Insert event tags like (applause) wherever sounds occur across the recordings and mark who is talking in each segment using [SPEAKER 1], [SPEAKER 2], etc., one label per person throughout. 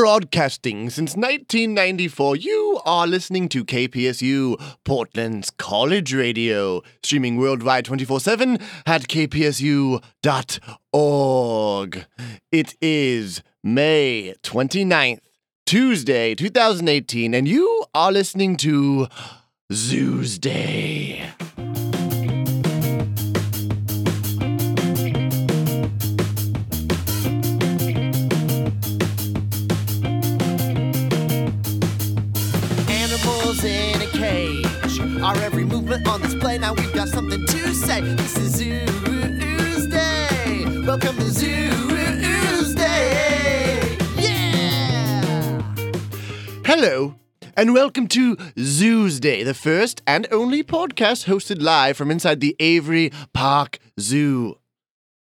[SPEAKER 1] Broadcasting. Since 1994, you are listening to KPSU, Portland's college radio, streaming worldwide 24 7 at kpsu.org. It is May 29th, Tuesday, 2018, and you are listening to Zoos
[SPEAKER 2] This is. Welcome to. Yeah.
[SPEAKER 1] Hello, and welcome to Zoosday, the first and only podcast hosted live from inside the Avery Park Zoo.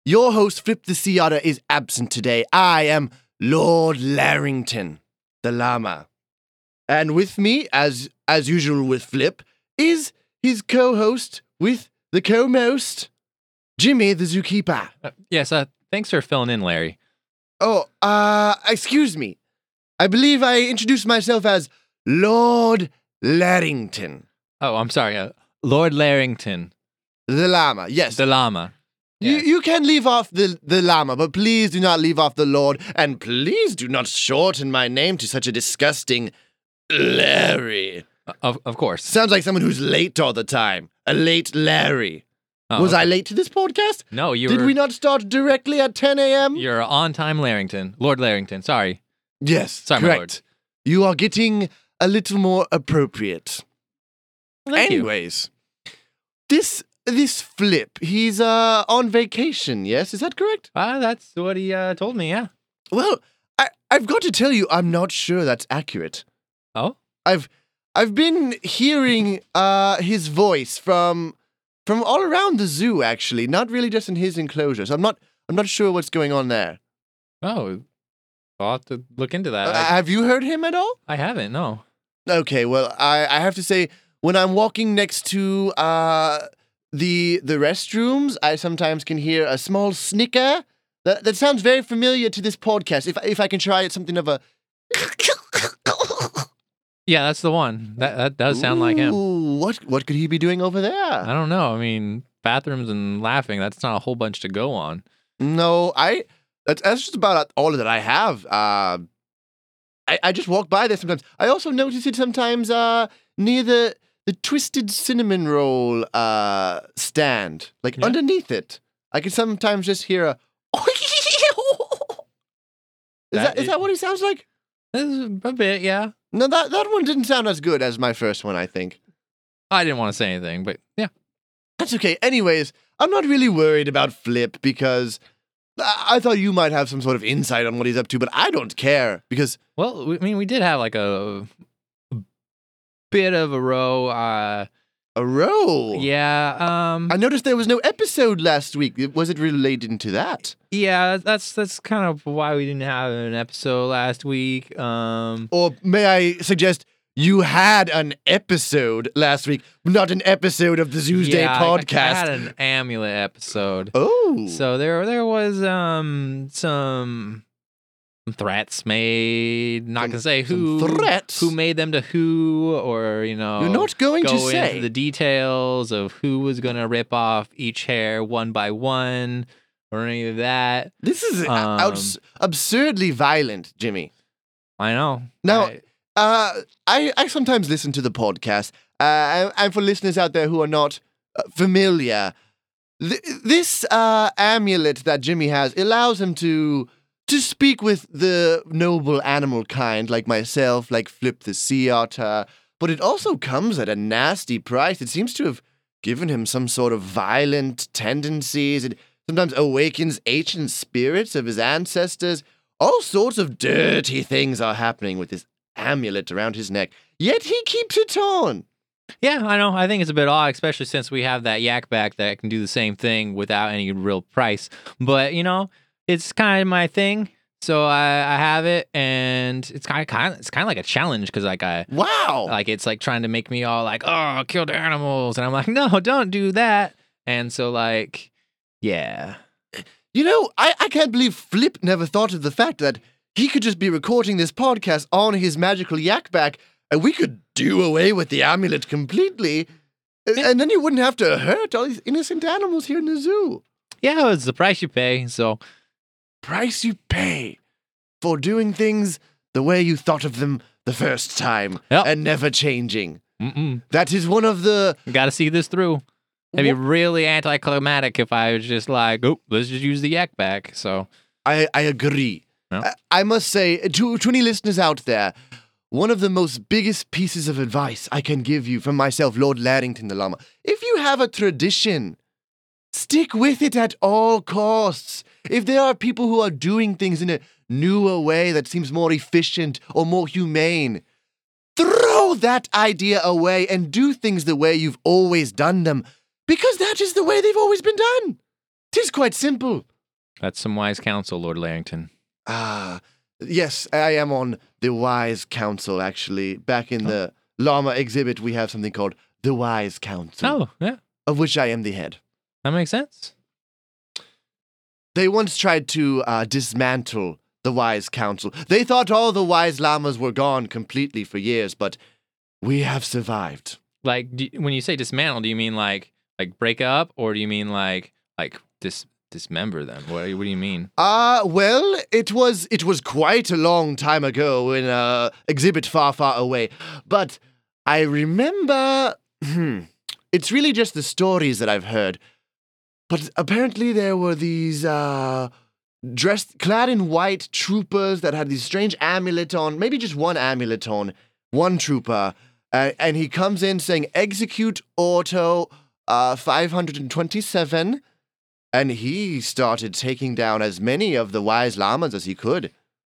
[SPEAKER 1] Your host, Flipp the Sea Otter, is absent today. I am Lord Llarington, the llama. And with me, as as usual with Flipp, is his co-host with the co-most, Jimmy the zookeeper.
[SPEAKER 3] Uh, yes, uh, thanks for filling in, Larry.
[SPEAKER 1] Oh, uh, excuse me. I believe I introduced myself as Lord Llarington,
[SPEAKER 3] Oh, I'm sorry, uh, Lord Llarington,
[SPEAKER 1] the llama. Yes,
[SPEAKER 3] the llama.
[SPEAKER 1] You,
[SPEAKER 3] Yes.
[SPEAKER 1] you can leave off the, the llama, but please do not leave off the Lord, and please do not shorten my name to such a disgusting Larry.
[SPEAKER 3] Uh, Of, of course.
[SPEAKER 1] Sounds like someone who's late all the time. A late Larry.
[SPEAKER 3] Oh,
[SPEAKER 1] Was
[SPEAKER 3] okay.
[SPEAKER 1] I late to this podcast?
[SPEAKER 3] No, you were
[SPEAKER 1] Did
[SPEAKER 3] were.
[SPEAKER 1] we not start directly at 10 a.m.?
[SPEAKER 3] You're on time, Llarington. Lord Llarington. Sorry.
[SPEAKER 1] Yes,
[SPEAKER 3] Sorry, my
[SPEAKER 1] correct.
[SPEAKER 3] lord.
[SPEAKER 1] You are getting a little more appropriate.
[SPEAKER 3] Thank you.
[SPEAKER 1] Anyways, this this flip, he's uh on vacation. Yes, is that correct?
[SPEAKER 3] Ah, that's what he uh, told me. Yeah.
[SPEAKER 1] Well, I I've got to tell you, I'm not sure that's accurate.
[SPEAKER 3] Oh.
[SPEAKER 1] I've I've been hearing uh his voice from from all around the zoo actually, not really just in his enclosure. So I'm not I'm not sure what's going on there.
[SPEAKER 3] Oh. I'll have to look into that.
[SPEAKER 1] Uh,
[SPEAKER 3] I,
[SPEAKER 1] have you heard him at all?
[SPEAKER 3] I haven't. No.
[SPEAKER 1] Okay, well, I I have to say when I'm walking next to uh the the restrooms, I sometimes can hear a small snicker. That that sounds very familiar to this podcast. If if I can try it, something of a
[SPEAKER 3] Yeah, that's the one. That that does sound like him.
[SPEAKER 1] Ooh, What what could he be doing over there?
[SPEAKER 3] I
[SPEAKER 1] there?
[SPEAKER 3] don't know. I mean, bathrooms and laughing. That's not a whole bunch to go on.
[SPEAKER 1] No, I that's, that's just about all that I have. Uh, I I just walk by there sometimes. I also notice it sometimes uh near the the twisted cinnamon roll uh stand, like
[SPEAKER 3] Yeah.
[SPEAKER 1] underneath it. I can sometimes just hear a. (laughs) Is
[SPEAKER 3] That
[SPEAKER 1] that, is
[SPEAKER 3] i-
[SPEAKER 1] that what he sounds like?
[SPEAKER 3] This a bit. Yeah.
[SPEAKER 1] No, that that one didn't sound as good as my first one. I think.
[SPEAKER 3] I didn't want to say anything, but yeah.
[SPEAKER 1] That's okay. Anyways, I'm not really worried about Flipp because I, I thought you might have some sort of insight on what he's up to, but I don't care because
[SPEAKER 3] Well, I mean, we did have like a, a bit of a row. Uh,
[SPEAKER 1] a row.
[SPEAKER 3] yeah, um,
[SPEAKER 1] I noticed there was no episode last week. Was it related to that?
[SPEAKER 3] yeah. That's that's kind of why we didn't have an episode last week. Um,
[SPEAKER 1] Or may I suggest you had an episode last week, not an episode of the Tuesday
[SPEAKER 3] yeah, I- I-
[SPEAKER 1] podcast?
[SPEAKER 3] I, had an amulet episode,
[SPEAKER 1] oh.
[SPEAKER 3] so there there was um some threats made. Not
[SPEAKER 1] Some-
[SPEAKER 3] gonna say who
[SPEAKER 1] threats?
[SPEAKER 3] who made them to who, or you know,
[SPEAKER 1] You're not going
[SPEAKER 3] go
[SPEAKER 1] to say.
[SPEAKER 3] the details of who was gonna rip off each hair one by one or any of that.
[SPEAKER 1] this is uh,
[SPEAKER 3] Um,
[SPEAKER 1] outs- absurdly violent, Jimmy.
[SPEAKER 3] I know.
[SPEAKER 1] Now-
[SPEAKER 3] I-
[SPEAKER 1] Uh, I, I sometimes listen to the podcast, uh, and- and for listeners out there who are not uh, familiar, th- this uh, amulet that Jimmy has allows him to to speak with the noble animal kind, like myself, like Flipp the Sea Otter. But it also comes at a nasty price. It seems to have given him some sort of violent tendencies. It sometimes awakens ancient spirits of his ancestors. All sorts of dirty things are happening with this amulet around his neck. Yet he keeps it on.
[SPEAKER 3] yeah, I know. I think it's a bit odd, especially since we have that Yak Bak that can do the same thing without any real price. But you know, it's kind of my thing. So I, I have it, and it's kind of kind of it's kind of like a challenge because like I
[SPEAKER 1] Wow.
[SPEAKER 3] like it's like trying to make me all like oh kill the animals, and I'm like no, don't do that. And so like yeah,
[SPEAKER 1] You know, I, I can't believe Flipp never thought of the fact that he could just be recording this podcast on his magical Yak Bak, and we could do away with the amulet completely. And then you wouldn't have to hurt all these innocent animals here in the zoo.
[SPEAKER 3] Yeah, it's the price you pay. So
[SPEAKER 1] Price you pay for doing things the way you thought of them the first time
[SPEAKER 3] Yep.
[SPEAKER 1] and never changing.
[SPEAKER 3] mm-mm.
[SPEAKER 1] That is one of the.
[SPEAKER 3] got to see this through. It'd be really anticlimactic if I was just like, oh, let's just use the Yak Bak. So
[SPEAKER 1] I, I agree.
[SPEAKER 3] Yeah.
[SPEAKER 1] I, I must say, uh, to, to any listeners out there, one of the most biggest pieces of advice I can give you from myself, Lord Llarington the Llama, if you have a tradition, stick with it at all costs. If there are people who are doing things in a newer way that seems more efficient or more humane, throw that idea away and do things the way you've always done them, because that is the way they've always been done. Tis quite simple.
[SPEAKER 3] that's some wise counsel, Lord Llarington.
[SPEAKER 1] Ah, yes, I am on the Wise Council, actually. Back in the Llama exhibit, we have something called the Wise Council,
[SPEAKER 3] Oh, yeah,
[SPEAKER 1] of which I am the head.
[SPEAKER 3] that makes sense.
[SPEAKER 1] They once tried to uh, dismantle the Wise Council. They thought all the Wise Llamas were gone completely for years, but we have survived.
[SPEAKER 3] Like, do, when you say dismantle, do you mean like like break up, or do you mean like like dis dismember them? What, what do you mean?
[SPEAKER 1] Ah, well, it was it was quite a long time ago in a exhibit far, far away. But I remember hmm, it's really just the stories that I've heard. But apparently there were these uh dressed clad in white troopers that had these strange amulet on, maybe just one amulet on, one trooper. Uh, and he comes in saying execute auto uh 527 and he started taking down as many of the wise llamas as he could.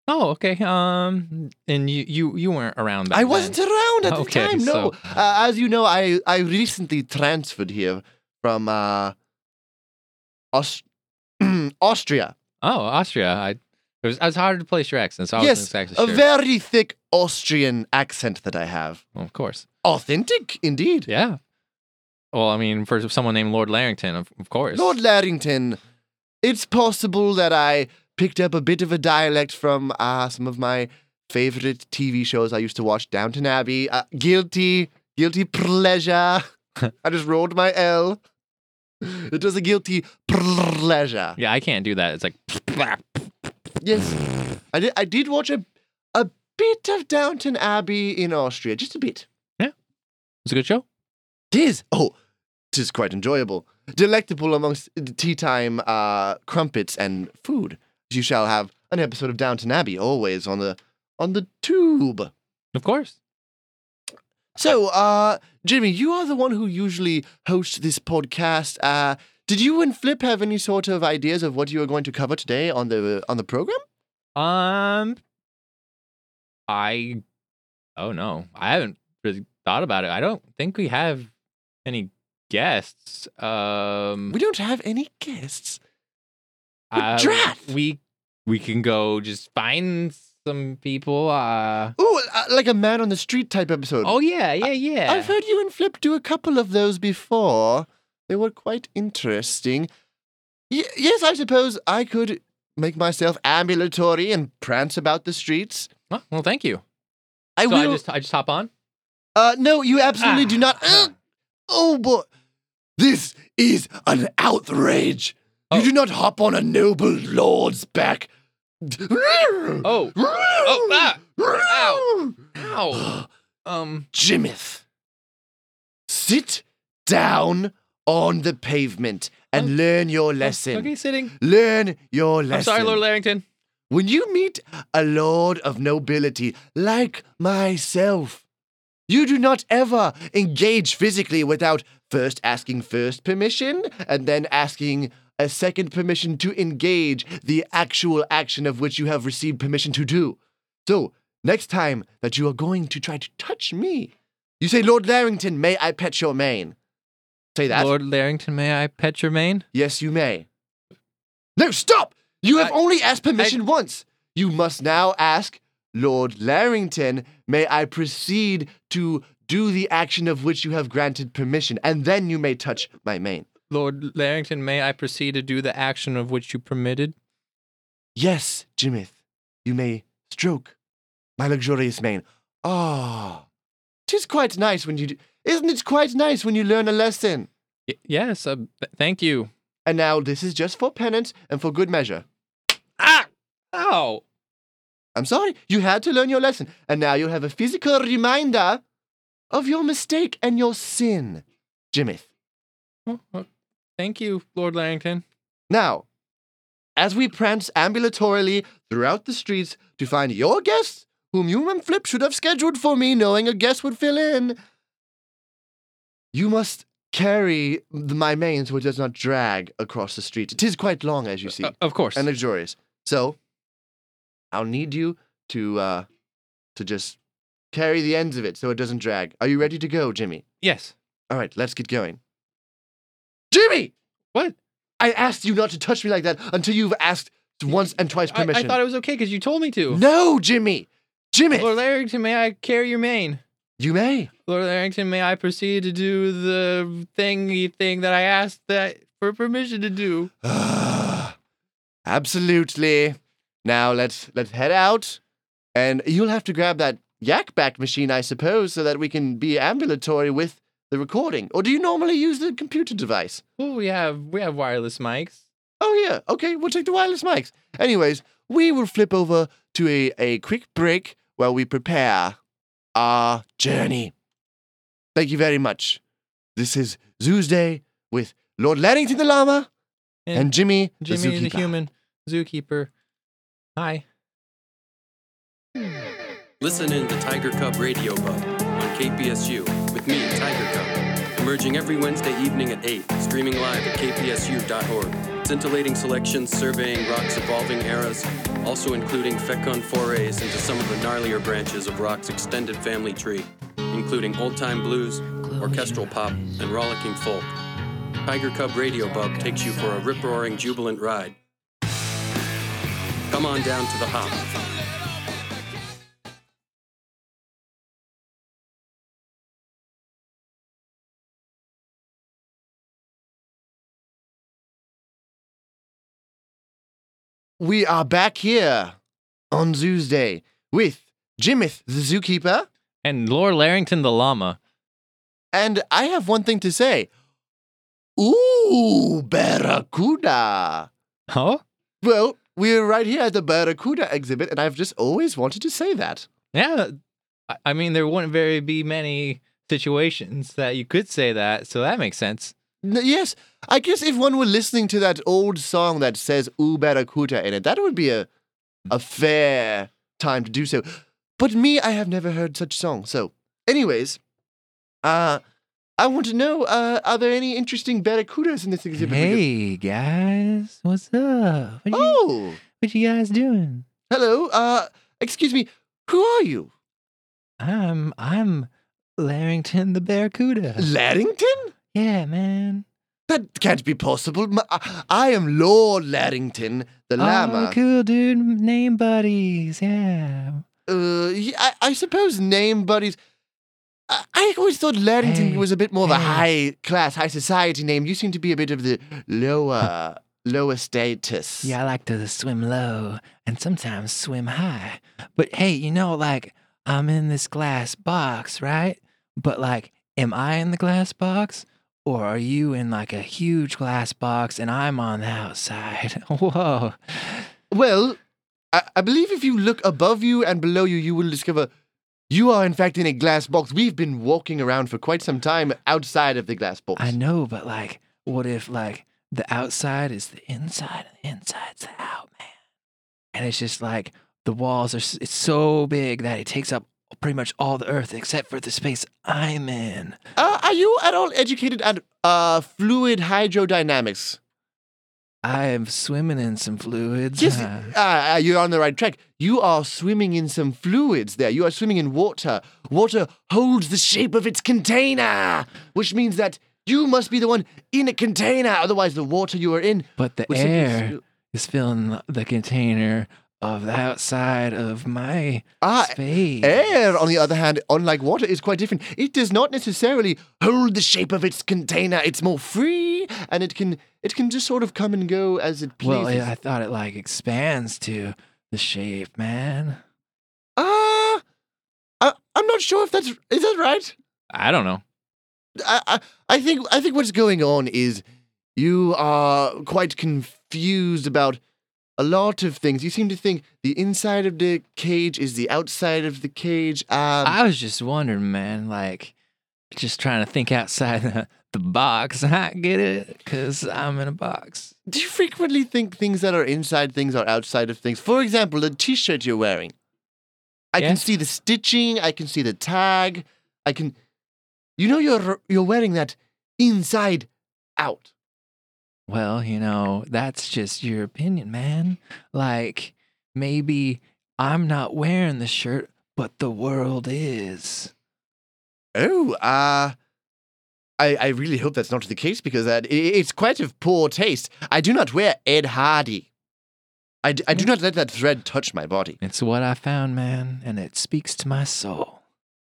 [SPEAKER 3] Oh, okay. Um, and you you you weren't around. Back
[SPEAKER 1] I
[SPEAKER 3] then.
[SPEAKER 1] wasn't around at
[SPEAKER 3] Okay,
[SPEAKER 1] the time. No,
[SPEAKER 3] so-
[SPEAKER 1] uh, as you know, I I recently transferred here from uh, Aus- (clears throat) Austria.
[SPEAKER 3] Oh, Austria. I it was, it was hard to place your accent, so I
[SPEAKER 1] yes,
[SPEAKER 3] wasn't
[SPEAKER 1] a
[SPEAKER 3] sure.
[SPEAKER 1] very thick Austrian accent that I have.
[SPEAKER 3] Well, of course.
[SPEAKER 1] Authentic, indeed.
[SPEAKER 3] Yeah. Well, I mean, for someone named Lord Llarington, of, of course.
[SPEAKER 1] Lord Llarington, it's possible that I picked up a bit of a dialect from uh, some of my favorite TV shows I used to watch, Downton Abbey. Uh, guilty, guilty pleasure. (laughs) I just rolled my L. It was a guilty pleasure.
[SPEAKER 3] Yeah, I can't do that. It's like
[SPEAKER 1] Yes, I did. I did watch a a bit of Downton Abbey in Austria, just a bit.
[SPEAKER 3] Yeah, it's a good show.
[SPEAKER 1] Tis oh, tis quite enjoyable, delectable amongst tea time uh, crumpets and food. You shall have an episode of Downton Abbey always on the on the tube.
[SPEAKER 3] Of course.
[SPEAKER 1] So, uh, Jimmy, you are the one who usually hosts this podcast. Uh, did you and Flipp have any sort of ideas of what you are going to cover today on the on the program?
[SPEAKER 3] Um, I, oh no, I haven't really thought about it. I don't think we have any guests. Um,
[SPEAKER 1] We don't have any guests.
[SPEAKER 3] uh,
[SPEAKER 1] Drat!
[SPEAKER 3] we we can go just find some people. Uh,
[SPEAKER 1] Ooh, uh, like a man on the street type episode.
[SPEAKER 3] oh yeah, yeah, yeah.
[SPEAKER 1] I've heard you and Flipp do a couple of those before. They were quite interesting. Y- yes, I suppose I could make myself ambulatory and prance about the streets.
[SPEAKER 3] Oh, well, thank you.
[SPEAKER 1] I
[SPEAKER 3] so
[SPEAKER 1] will.
[SPEAKER 3] I just I just hop on.
[SPEAKER 1] Uh, no, you absolutely
[SPEAKER 3] Ah.
[SPEAKER 1] do not. Ugh. oh boy, this is an outrage.
[SPEAKER 3] Oh.
[SPEAKER 1] You do not hop on a noble lord's back.
[SPEAKER 3] Oh. Oh, ah. Ow. Ow. (gasps) Um.
[SPEAKER 1] Jimith, sit down on the pavement and learn your lesson.
[SPEAKER 3] Okay, sitting.
[SPEAKER 1] Learn your lesson.
[SPEAKER 3] I'm sorry, Lord Llarington.
[SPEAKER 1] When you meet a lord of nobility like myself, you do not ever engage physically without first asking first permission and then asking a second permission to engage the actual action of which you have received permission to do. So, next time that you are going to try to touch me, you say, Lord Llarington, may I pet your mane? Say that.
[SPEAKER 3] Lord Llarington, may I pet your mane?
[SPEAKER 1] Yes, you may. No, stop! You have
[SPEAKER 3] I-
[SPEAKER 1] only asked permission once. You must now ask, Lord Llarington, may I proceed to do the action of which you have granted permission, and then you may touch my mane.
[SPEAKER 3] Lord Llarington, may I proceed to do the action of which you permitted?
[SPEAKER 1] Yes, Jimith. you may stroke my luxurious mane. Ah, tis quite nice when you do. Isn't it quite nice when you learn a lesson?
[SPEAKER 3] Y- yes, uh, th- thank you.
[SPEAKER 1] And now this is just for penance and for good measure.
[SPEAKER 3] Ah! Ow!
[SPEAKER 1] I'm sorry, you had to learn your lesson, and now you'll have a physical reminder of your mistake and your sin, Jimith.
[SPEAKER 3] Oh, oh, thank you, Lord Llarington.
[SPEAKER 1] Now, as we prance ambulatorily throughout the streets to find your guests, whom you and Flipp should have scheduled for me, knowing a guest would fill in, you must carry my mane so it does not drag across the street. It is quite long, as you see,
[SPEAKER 3] Uh, of course.
[SPEAKER 1] and luxurious. So, I'll need you to uh, to just carry the ends of it so it doesn't drag. Are you ready to go, Jimmy?
[SPEAKER 3] yes.
[SPEAKER 1] All right, let's get going. Jimmy!
[SPEAKER 3] What?
[SPEAKER 1] I asked you not to touch me like that until you've asked once and twice
[SPEAKER 3] I, I thought it was okay because you told me to.
[SPEAKER 1] no, Jimmy! Jimmy!
[SPEAKER 3] Lord Llarington, may I carry your mane?
[SPEAKER 1] you may.
[SPEAKER 3] Lord Llarington, may I proceed to do the thingy thing that I asked that for permission to do? (sighs)
[SPEAKER 1] Absolutely. Now let's let's head out, and you'll have to grab that Yak Bak machine, I suppose, so that we can be ambulatory with the recording. Or do you normally use the computer device?
[SPEAKER 3] Oh, we have we have wireless mics.
[SPEAKER 1] Oh yeah, okay, we'll take the wireless mics. Anyways, we will flip over to a, a quick break while we prepare our journey. Thank you very much. This is Zoosday with Lord Laddington the Llama and, Jimmy,
[SPEAKER 3] Jimmy
[SPEAKER 1] the
[SPEAKER 3] the human zookeeper. Hi.
[SPEAKER 4] Listen in to Tiger Cub Radio Bub on KPSU with me, Tiger Cub, emerging every Wednesday evening at 8, streaming live at kpsu.org. Scintillating selections surveying rock's evolving eras, also including fecund forays into some of the gnarlier branches of rock's extended family tree, including old time blues, orchestral pop, and rollicking folk. Tiger Cub Radio Bub takes you for a rip roaring, jubilant ride. Come on down to the hop.
[SPEAKER 1] We are back here on Zoosday with Jimmith the Zookeeper,
[SPEAKER 3] And Lord Llarington the llama.
[SPEAKER 1] and I have one thing to say. Ooh, Barracuda.
[SPEAKER 3] Huh?
[SPEAKER 1] Well, we're right here at the Barracuda exhibit, and I've just always wanted to say that.
[SPEAKER 3] Yeah. I mean, there wouldn't very be many situations that you could say that, so that makes sense.
[SPEAKER 1] Yes, I guess if one were listening to that old song that says "Ooh Barracuda" in it, that would be a a fair time to do so. But me, I have never heard such song. So, anyways, uh, I want to know: uh, are there any interesting Barracudas in this exhibit?
[SPEAKER 3] Hey guys, what's up? What you,
[SPEAKER 1] Oh,
[SPEAKER 3] what you guys doing?
[SPEAKER 1] hello. Uh, excuse me. Who are you,
[SPEAKER 3] I'm I'm Llarington the Barracuda.
[SPEAKER 1] Laddington?
[SPEAKER 3] Yeah, man.
[SPEAKER 1] That can't be possible. I am Lord Laddington, the llama.
[SPEAKER 3] Oh, cool, dude. Name buddies. Yeah.
[SPEAKER 1] Uh, yeah, I, I suppose name buddies. I, I always thought Laddington
[SPEAKER 3] Hey,
[SPEAKER 1] was a bit more of a high class, high society name. You seem to be a bit of the lower, lower status.
[SPEAKER 3] Yeah, I like to swim low and sometimes swim high. But hey, you know, like I'm in this glass box, right? But like, am I in the glass box? Or are you in like a huge glass box and I'm on the outside? (laughs) Whoa.
[SPEAKER 1] Well, I, I believe if you look above you and below you, you will discover you are in fact in a glass box. We've been walking around for quite some time outside of the glass box.
[SPEAKER 3] I know, but like, what if like the outside is the inside and the inside's the out, man? And it's just like the walls are it's so big that it takes up pretty much all the earth except for the space I'm in.
[SPEAKER 1] Uh, are you at all educated at uh, fluid hydrodynamics?
[SPEAKER 3] I'm swimming in some fluids.
[SPEAKER 1] Yes, uh, uh, you're on the right track. You are swimming in some fluids there. You are swimming in water. Water holds the shape of its container, which means that you must be the one in a container. Otherwise, the water you are in
[SPEAKER 3] But the air is filling the container of the outside of my
[SPEAKER 1] Ah,
[SPEAKER 3] space.
[SPEAKER 1] Air, on the other hand, unlike water, is quite different. It does not necessarily hold the shape of its container. It's more free, and it can it can just sort of come and go as it
[SPEAKER 3] Well,
[SPEAKER 1] pleases.
[SPEAKER 3] I I thought it like expands to the shape, man.
[SPEAKER 1] Uh, I, I'm not sure if that's is that right.
[SPEAKER 3] I don't know.
[SPEAKER 1] I, I I think I think what's going on is you are quite confused about a lot of things. You seem to think the inside of the cage is the outside of the cage. Um,
[SPEAKER 3] I was just wondering, man, like just trying to think outside the, the box. (laughs) I get it because I'm in a box.
[SPEAKER 1] do you frequently think things that are inside things are outside of things? For example, the T-shirt you're wearing. I
[SPEAKER 3] Yeah.
[SPEAKER 1] can see the stitching. I can see the tag. I can. You know you're you're wearing that inside out.
[SPEAKER 3] Well, you know, that's just your opinion, man. Like maybe I'm not wearing the shirt, but the world is.
[SPEAKER 1] Oh, uh, I, I really hope that's not the case because that it's quite of poor taste. I do not wear Ed Hardy. I, d- I do not let that thread touch my body.
[SPEAKER 3] It's what I found, man, and it speaks to my soul.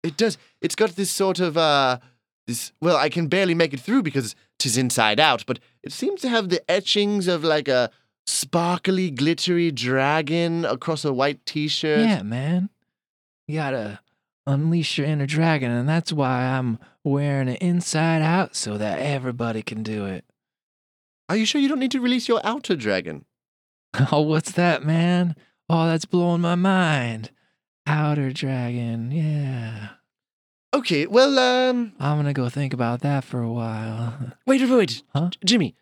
[SPEAKER 1] It does. It's got this sort of uh, this. Well, I can barely make it through because 'tis inside out, but it seems to have the etchings of like a sparkly, glittery dragon across a white T-shirt.
[SPEAKER 3] Yeah, man. You gotta unleash your inner dragon, and that's why I'm wearing it inside out so that everybody can do it.
[SPEAKER 1] Are you sure you don't need to release your outer dragon? (laughs)
[SPEAKER 3] Oh, what's that, man? Oh, that's blowing my mind. Outer dragon, yeah.
[SPEAKER 1] Okay. Well, um,
[SPEAKER 3] I'm gonna go think about that for a while. (laughs)
[SPEAKER 1] wait, wait, wait,
[SPEAKER 3] Huh?
[SPEAKER 1] J- Jimmy.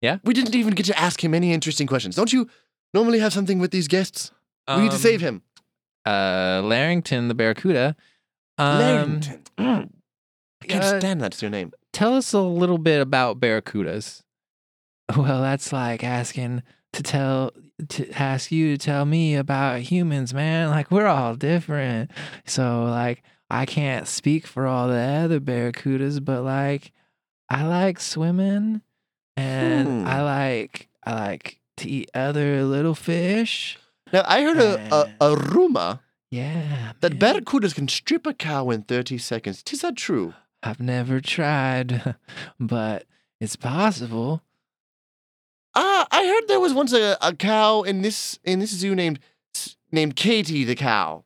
[SPEAKER 3] Yeah?
[SPEAKER 1] We didn't even get to ask him any interesting questions. Don't you normally have something with these guests? we need to save him.
[SPEAKER 3] Uh, Llarington the Barracuda. Um,
[SPEAKER 1] Llarington. Mm. (clears throat) I can't
[SPEAKER 3] uh,
[SPEAKER 1] stand that's your name.
[SPEAKER 3] Tell us a little bit about barracudas. (laughs) Well, that's like asking to tell to ask you to tell me about humans, man. Like we're all different. So like I can't speak for all the other barracudas, but like I like swimming and
[SPEAKER 1] Hmm.
[SPEAKER 3] I like I like to eat other little fish.
[SPEAKER 1] Now, I heard a, a, a rumor
[SPEAKER 3] Yeah.
[SPEAKER 1] that
[SPEAKER 3] man.
[SPEAKER 1] barracudas can strip a cow in 30 seconds. Is that true?
[SPEAKER 3] I've never tried, (laughs) but it's possible.
[SPEAKER 1] Ah, I heard there was once a, a cow in this in this zoo named named Katie the cow.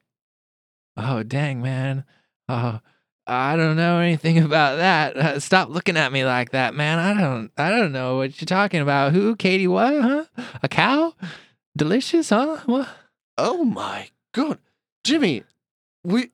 [SPEAKER 3] Oh dang, man. Oh, I don't know anything (laughs) about that. Uh, stop looking at me like that, man. I don't. I don't know what you're talking about. Who? Katie? What? Huh? A cow? Delicious? Huh? What?
[SPEAKER 1] Oh my god, Jimmy, we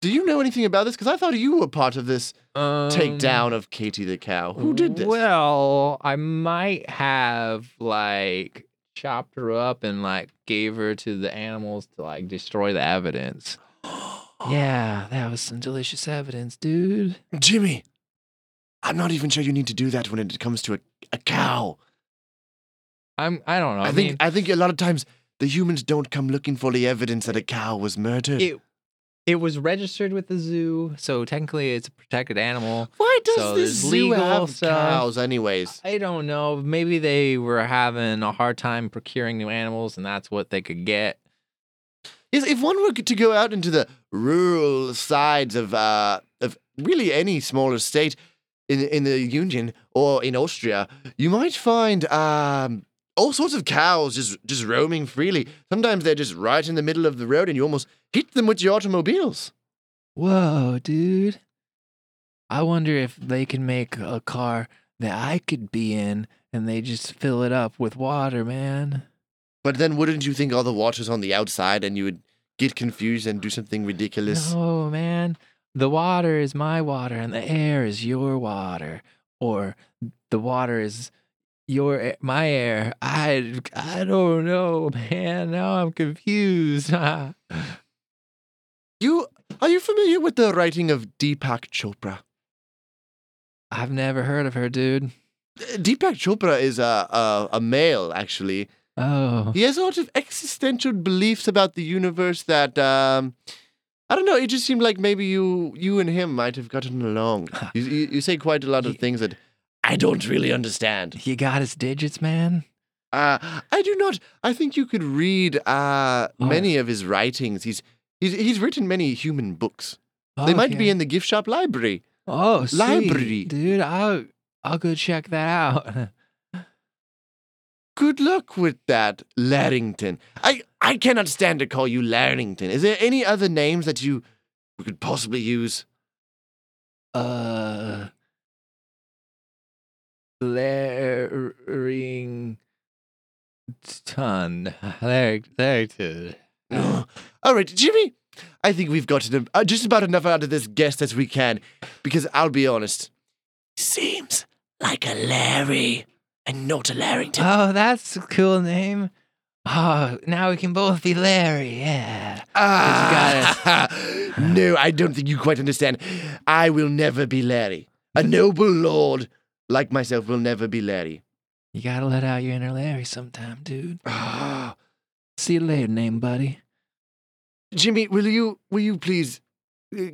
[SPEAKER 1] do you know anything about this? Because I thought you were part of this
[SPEAKER 3] Um,
[SPEAKER 1] takedown of Katie the cow. Who did this?
[SPEAKER 3] Well, I might have like chopped her up and like gave her to the animals to like destroy the evidence. (gasps) (gasps) Yeah, that was some delicious evidence, dude.
[SPEAKER 1] Jimmy, I'm not even sure you need to do that when it comes to a, a cow.
[SPEAKER 3] I'm. I don't know.
[SPEAKER 1] I,
[SPEAKER 3] I,
[SPEAKER 1] think
[SPEAKER 3] mean,
[SPEAKER 1] I think a lot of times the humans don't come looking for the evidence that a cow was murdered.
[SPEAKER 3] it it was registered with the zoo, so technically it's a protected animal.
[SPEAKER 1] Why does
[SPEAKER 3] So
[SPEAKER 1] this zoo
[SPEAKER 3] legal
[SPEAKER 1] have
[SPEAKER 3] stuff.
[SPEAKER 1] cows, anyways?
[SPEAKER 3] I don't know. Maybe they were having a hard time procuring new animals, and that's what they could get.
[SPEAKER 1] If one were to go out into the rural sides of uh, of really any smaller state in in the Union or in Austria, you might find um, all sorts of cows just just roaming freely. Sometimes they're just right in the middle of the road, and you almost hit them with your automobiles.
[SPEAKER 3] Whoa, dude! I wonder if they can make a car that I could be in, and they just fill it up with water, man.
[SPEAKER 1] But then, wouldn't you think all the water's on the outside, and you would get confused and do something ridiculous?
[SPEAKER 3] No, man. The water is my water, and the air is your water, or the water is your my air. I I don't know, (laughs) man. Now I'm confused. (laughs)
[SPEAKER 1] You are you familiar with the writing of Deepak Chopra?
[SPEAKER 3] I've never heard of her, dude.
[SPEAKER 1] Deepak Chopra is a, a a male, actually.
[SPEAKER 3] Oh,
[SPEAKER 1] He has a lot of existential beliefs about the universe that um, I don't know. It just seemed like maybe you you and him might have gotten along. (sighs) You you, you say quite a lot of
[SPEAKER 3] Ye-
[SPEAKER 1] things that I don't really understand.
[SPEAKER 3] you got his digits, man.
[SPEAKER 1] Uh, I do not. I think you could read uh,
[SPEAKER 3] Oh.
[SPEAKER 1] many of his writings. He's he's he's written many human books. They might be in the gift shop library.
[SPEAKER 3] oh sweet.
[SPEAKER 1] library.
[SPEAKER 3] dude. I'll I'll go check that out. (laughs)
[SPEAKER 1] Good luck with that, Llarington. I I cannot stand to call you Llarington. Is there any other names that you could possibly use?
[SPEAKER 3] Uh, Laring ton. Llarington.
[SPEAKER 1] All right, Jimmy. I think we've gotten uh, just about enough out of this guest as we can, because I'll be honest, seems like a Larry and not a Llarington.
[SPEAKER 3] Oh, that's a cool name. Oh, now we can both be Larry. Yeah.
[SPEAKER 1] Ah, (laughs) no, I don't think you quite understand. I will never be Larry. A noble lord like myself will never be Larry.
[SPEAKER 3] You gotta let out your inner Larry sometime, dude.
[SPEAKER 1] Ah,
[SPEAKER 3] See you later, name buddy.
[SPEAKER 1] Jimmy, will you will you please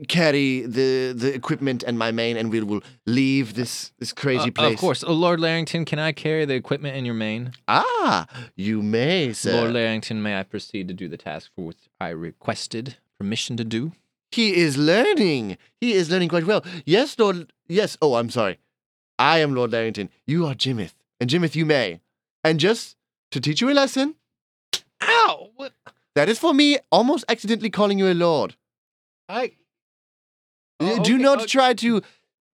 [SPEAKER 1] carry the the equipment and my main, and we will leave this this crazy
[SPEAKER 3] Uh,
[SPEAKER 1] place.
[SPEAKER 3] Of course. Oh, Lord Llarington, can I carry the equipment in your main?
[SPEAKER 1] Ah, you may, sir.
[SPEAKER 3] Lord Llarington, may I proceed to do the task for which I requested permission to do?
[SPEAKER 1] He is learning. He is learning quite well. Yes, Lord. Yes. Oh, I'm sorry. I am Lord Llarington. You are Jimith. And Jimith, you may. And just to teach you a lesson,
[SPEAKER 3] Ow! What?
[SPEAKER 1] that is for me almost accidentally calling you a lord.
[SPEAKER 3] I. Oh,
[SPEAKER 1] Do not
[SPEAKER 3] okay.
[SPEAKER 1] try to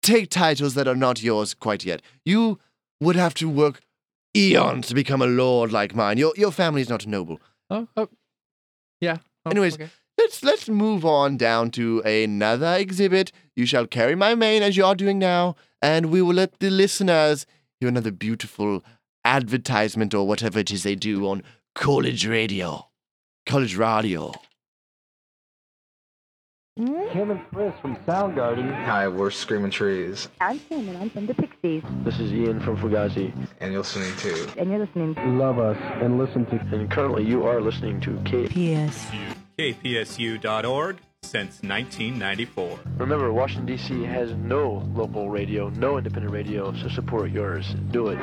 [SPEAKER 1] take titles that are not yours quite yet. You would have to work eons to become a lord like mine. Your your family is not noble.
[SPEAKER 3] Oh, oh. Yeah. Oh,
[SPEAKER 1] Anyways,
[SPEAKER 3] okay.
[SPEAKER 1] Let's let's move on down to another exhibit. You shall carry my mane as you are doing now, and we will let the listeners hear another beautiful advertisement or whatever it is they do on college radio. College radio. Mm-hmm.
[SPEAKER 5] Kim and Chris from Soundgarden.
[SPEAKER 6] Hi, we're Screaming Trees,
[SPEAKER 7] I'm Kim, and I'm from the Pixies,
[SPEAKER 5] This is Ian from Fugazi.
[SPEAKER 6] and you're listening to
[SPEAKER 7] and you're listening to
[SPEAKER 5] Love us and listen to. And currently, you are listening to KPSU.
[SPEAKER 7] PS.
[SPEAKER 8] KPSU.org since 1994.
[SPEAKER 5] Remember, Washington D.C. has no local radio, no independent radio, so support yours. Do it.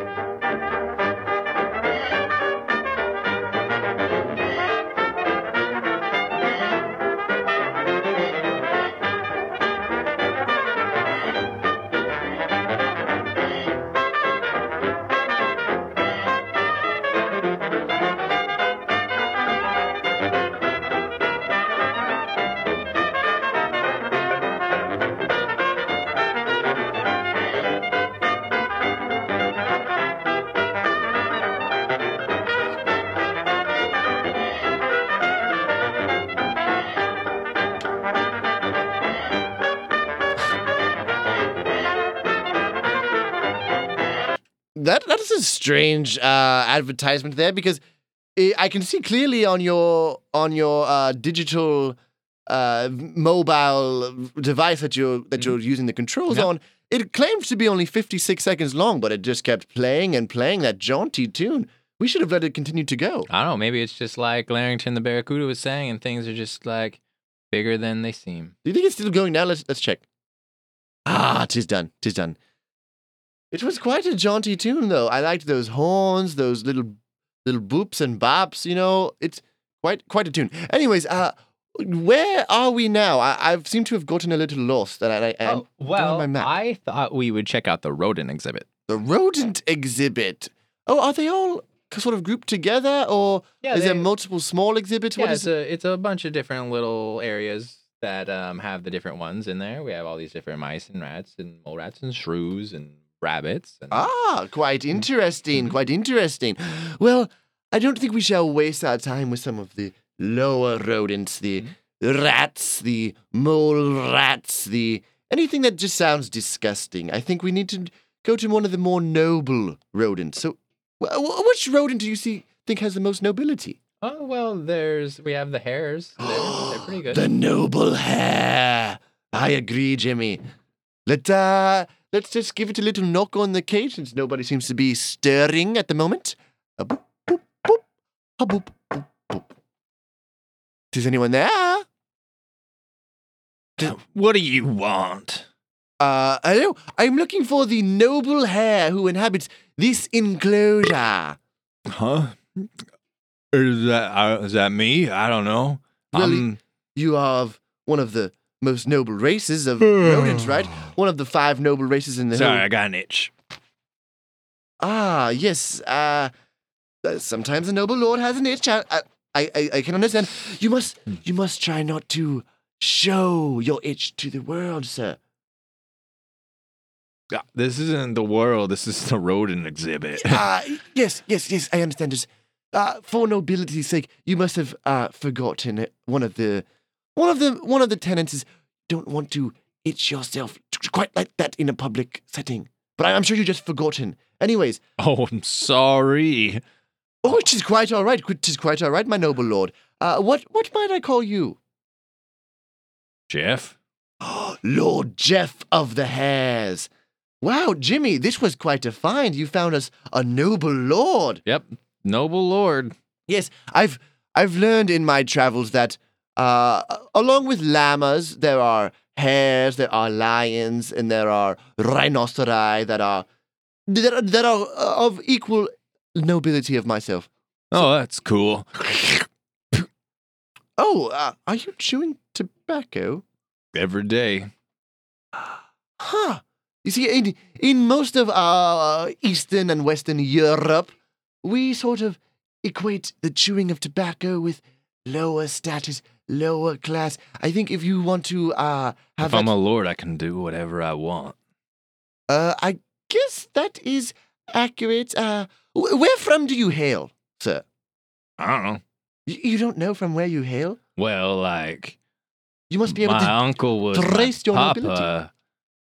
[SPEAKER 1] Strange uh, advertisement there because i I can see clearly on your on your uh, digital uh, mobile device that you're that you're using the controls on. It claims to be only 56 seconds long, but it just kept playing and playing that jaunty tune. We should have let it continue to go.
[SPEAKER 3] I don't know. Maybe it's just like Llarington the Barracuda was saying, and things are just like bigger than they seem.
[SPEAKER 1] Do you think it's still going now? Let's let's check. Ah, tis done. Tis done. It was quite a jaunty tune, though. I liked those horns, those little little boops and bops. You know, it's quite quite a tune. Anyways, uh, where are we now? I, I've seemed to have gotten a little lost. That I, I
[SPEAKER 3] Oh, well. I thought we would check out the rodent exhibit.
[SPEAKER 1] the rodent exhibit. Oh, are they all sort of grouped together, or
[SPEAKER 3] Yeah,
[SPEAKER 1] is there multiple small exhibits?
[SPEAKER 3] Yeah,
[SPEAKER 1] what
[SPEAKER 3] it's a it's a bunch of different little areas that um, have the different ones in there. We have all these different mice and rats and mole rats and shrews and rabbits. And
[SPEAKER 1] Ah, quite
[SPEAKER 3] Mm-hmm.
[SPEAKER 1] interesting. Quite interesting. Well, I don't think we shall waste our time with some of the lower rodents, the
[SPEAKER 3] Mm-hmm.
[SPEAKER 1] rats, the mole rats, the anything that just sounds disgusting. I think we need to go to one of the more noble rodents. So, wh- wh- which rodent do you see think has the most nobility?
[SPEAKER 3] oh well, there's we have the hares. They're, they're (gasps) pretty good.
[SPEAKER 1] The noble hare. I agree, Jimmy. Let uh let's just give it a little knock on the cage since nobody seems to be stirring at the moment. A boop boop boop. A boop boop boop. Is anyone there?
[SPEAKER 3] what do you want?
[SPEAKER 1] Uh hello. I'm looking for the noble hare who inhabits this enclosure.
[SPEAKER 3] Huh? Is that uh, is that me? I don't know.
[SPEAKER 1] Really?
[SPEAKER 3] Um,
[SPEAKER 1] You are one of the most noble races of rodents, right? One of the five noble races in the
[SPEAKER 3] sorry,
[SPEAKER 1] whole
[SPEAKER 3] I got an itch.
[SPEAKER 1] Ah, yes. Uh, uh, sometimes a noble lord has an itch. I, I, I, I, I can understand. You must you must try not to show your itch to the world, sir.
[SPEAKER 3] Ah, This isn't the world. This is the rodent exhibit.
[SPEAKER 1] Uh, yes, yes, yes, I understand. Just uh, for nobility's sake, you must have uh, forgotten one of the one of the one of the tenants is don't want to itch yourself quite like that in a public setting. But I'm sure you just forgotten. Anyways,
[SPEAKER 3] oh, I'm sorry.
[SPEAKER 1] oh, it is quite all right. It is quite all right, my noble lord. Uh, what what might I call you?
[SPEAKER 3] Jeff? (gasps)
[SPEAKER 1] Lord Jeff of the Hares. Wow, Jimmy, this was quite a find. You found us a noble lord.
[SPEAKER 3] Yep. Noble Lord.
[SPEAKER 1] Yes, I've I've learned in my travels that uh, along with llamas, there are hares, there are lions, and there are rhinoceri that are that are, that are uh, of equal nobility of myself.
[SPEAKER 3] Oh, that's cool.
[SPEAKER 1] Oh, uh, are you chewing tobacco?
[SPEAKER 3] Every day.
[SPEAKER 1] Huh. You see, in, in most of our Eastern and Western Europe, we sort of equate the chewing of tobacco with lower status, lower class. I think if you want to uh, have
[SPEAKER 3] If I'm a lord, I can do whatever I want.
[SPEAKER 1] uh, I guess that is accurate. Uh, wh- where from do you hail, sir?
[SPEAKER 3] I don't know.
[SPEAKER 1] Y- you don't know from where you hail?
[SPEAKER 3] Well, like
[SPEAKER 1] You must be able
[SPEAKER 3] my
[SPEAKER 1] to.
[SPEAKER 3] uncle was
[SPEAKER 1] trace
[SPEAKER 3] my
[SPEAKER 1] your
[SPEAKER 3] papa,
[SPEAKER 1] nobility.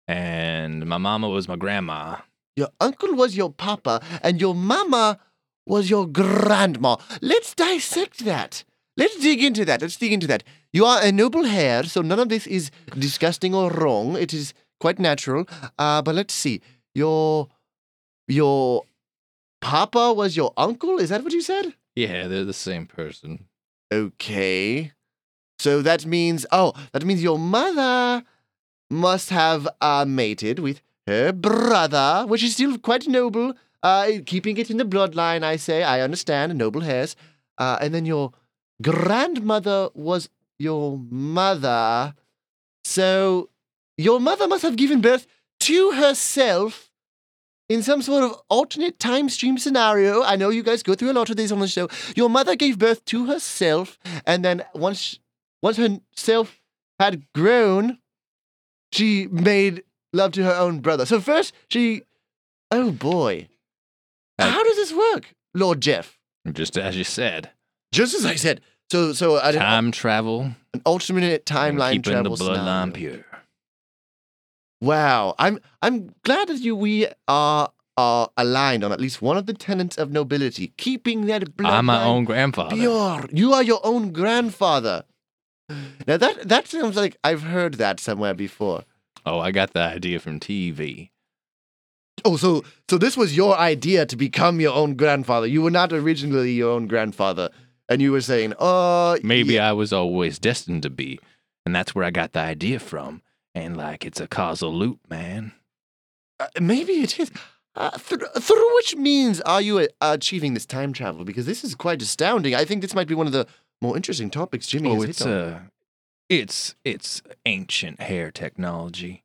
[SPEAKER 3] and my mama was my grandma.
[SPEAKER 1] Your uncle was your papa, and your mama was your grandma. Let's dissect that. Let's dig into that. Let's dig into that. You are a noble hair, so none of this is disgusting or wrong. It is quite natural. Uh, but let's see. Your your papa was your uncle. Is that what you said?
[SPEAKER 3] Yeah, they're the same person.
[SPEAKER 1] Okay. So that means oh, that means your mother must have uh, mated with her brother, which is still quite noble. Uh, keeping it in the bloodline, I say. I understand, noble hairs. Uh, and then your grandmother was your mother. So your mother must have given birth to herself in some sort of alternate time stream scenario. I know you guys go through a lot of these on the show. Your mother gave birth to herself, and then once once herself had grown, she made love to her own brother. So first she, oh boy,
[SPEAKER 3] I-
[SPEAKER 1] how does this work, Lord Jeff?
[SPEAKER 3] Just as you said.
[SPEAKER 1] Just as I said. So so an,
[SPEAKER 3] Time travel.
[SPEAKER 1] an alternate
[SPEAKER 3] and
[SPEAKER 1] timeline
[SPEAKER 3] keeping
[SPEAKER 1] travel
[SPEAKER 3] the bloodline pure.
[SPEAKER 1] Wow, I'm I'm glad that you we are are aligned on at least one of the tenets of nobility, keeping that bloodline
[SPEAKER 3] I'm my own grandfather.
[SPEAKER 1] pure. You are your own grandfather. Now that that sounds like I've heard that somewhere before.
[SPEAKER 3] Oh, I got the idea from TV.
[SPEAKER 1] Oh, so so this was your idea to become your own grandfather. You were not originally your own grandfather, and you were saying, "Oh,
[SPEAKER 3] Maybe
[SPEAKER 1] yeah.
[SPEAKER 3] I was always destined to be, and that's where I got the idea from. And like, it's a causal loop, man.
[SPEAKER 1] Uh, maybe it is." Uh, th- through which means are you uh, achieving this time travel? Because this is quite astounding. I think this might be one of the more interesting topics Jimmy
[SPEAKER 3] Oh,
[SPEAKER 1] has
[SPEAKER 3] it's
[SPEAKER 1] hit on.
[SPEAKER 3] uh, it's it's ancient hair technology.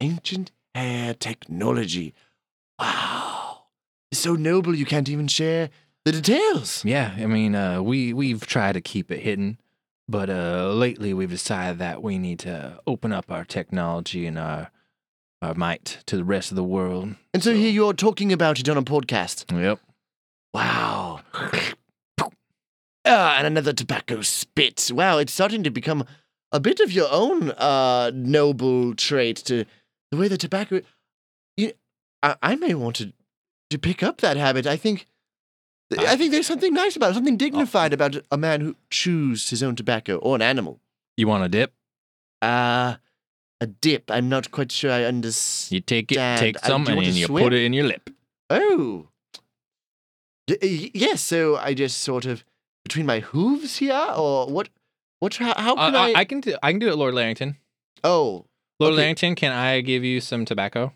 [SPEAKER 1] Ancient hair technology. Wow. So noble you can't even share the details.
[SPEAKER 3] Yeah, I mean, uh, we we've tried to keep it hidden, but uh, lately we've decided that we need to open up our technology and our our might to the rest of the world.
[SPEAKER 1] And so, here you're talking about it on a podcast.
[SPEAKER 3] Yep.
[SPEAKER 1] Wow. Ah, and another tobacco spit. Wow, it's starting to become a bit of your own uh, noble trait to the way the tobacco. You, I, I may want to to pick up that habit. I think. I think there's something nice about it, something dignified about a man who chews his own tobacco or an animal.
[SPEAKER 3] You want a dip?
[SPEAKER 1] Uh, a dip. I'm not quite sure I understand.
[SPEAKER 3] You take it, take
[SPEAKER 1] uh,
[SPEAKER 3] some, and then you
[SPEAKER 1] swim?
[SPEAKER 3] put it in your lip.
[SPEAKER 1] Oh. Y- y- yes, so I just sort of between my hooves here, or what? What? How, how
[SPEAKER 3] Uh,
[SPEAKER 1] can I?
[SPEAKER 3] I, I can do, I can do it, Lord Llarington.
[SPEAKER 1] oh,
[SPEAKER 3] Lord
[SPEAKER 1] Okay.
[SPEAKER 3] Llarington, can I give you some tobacco?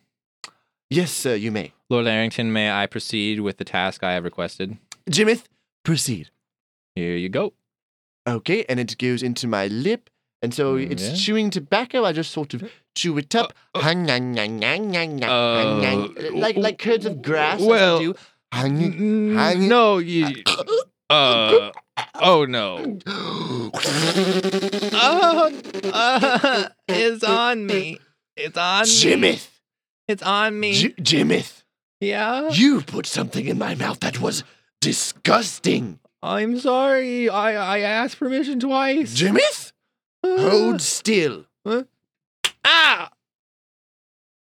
[SPEAKER 1] yes, sir. You may,
[SPEAKER 3] Lord Llarington, may I proceed with the task I have requested?
[SPEAKER 1] Jimith. Proceed.
[SPEAKER 3] Here you go.
[SPEAKER 1] Okay, and it goes into my lip, and so
[SPEAKER 3] Mm,
[SPEAKER 1] it's
[SPEAKER 3] yeah.
[SPEAKER 1] chewing tobacco. I just sort of chew it up, nyang,
[SPEAKER 3] Uh,
[SPEAKER 1] like like curds of grass.
[SPEAKER 3] well,
[SPEAKER 1] do.
[SPEAKER 3] No, you, Uh, oh no. Oh, uh, (laughs) it's on me. It's on me,
[SPEAKER 1] Jimith!
[SPEAKER 3] It's on me.
[SPEAKER 1] J- Jimith!
[SPEAKER 3] Yeah.
[SPEAKER 1] You put something in my mouth that was disgusting.
[SPEAKER 3] I'm sorry. I I asked permission twice.
[SPEAKER 1] Jimith? Hold still.
[SPEAKER 3] ah!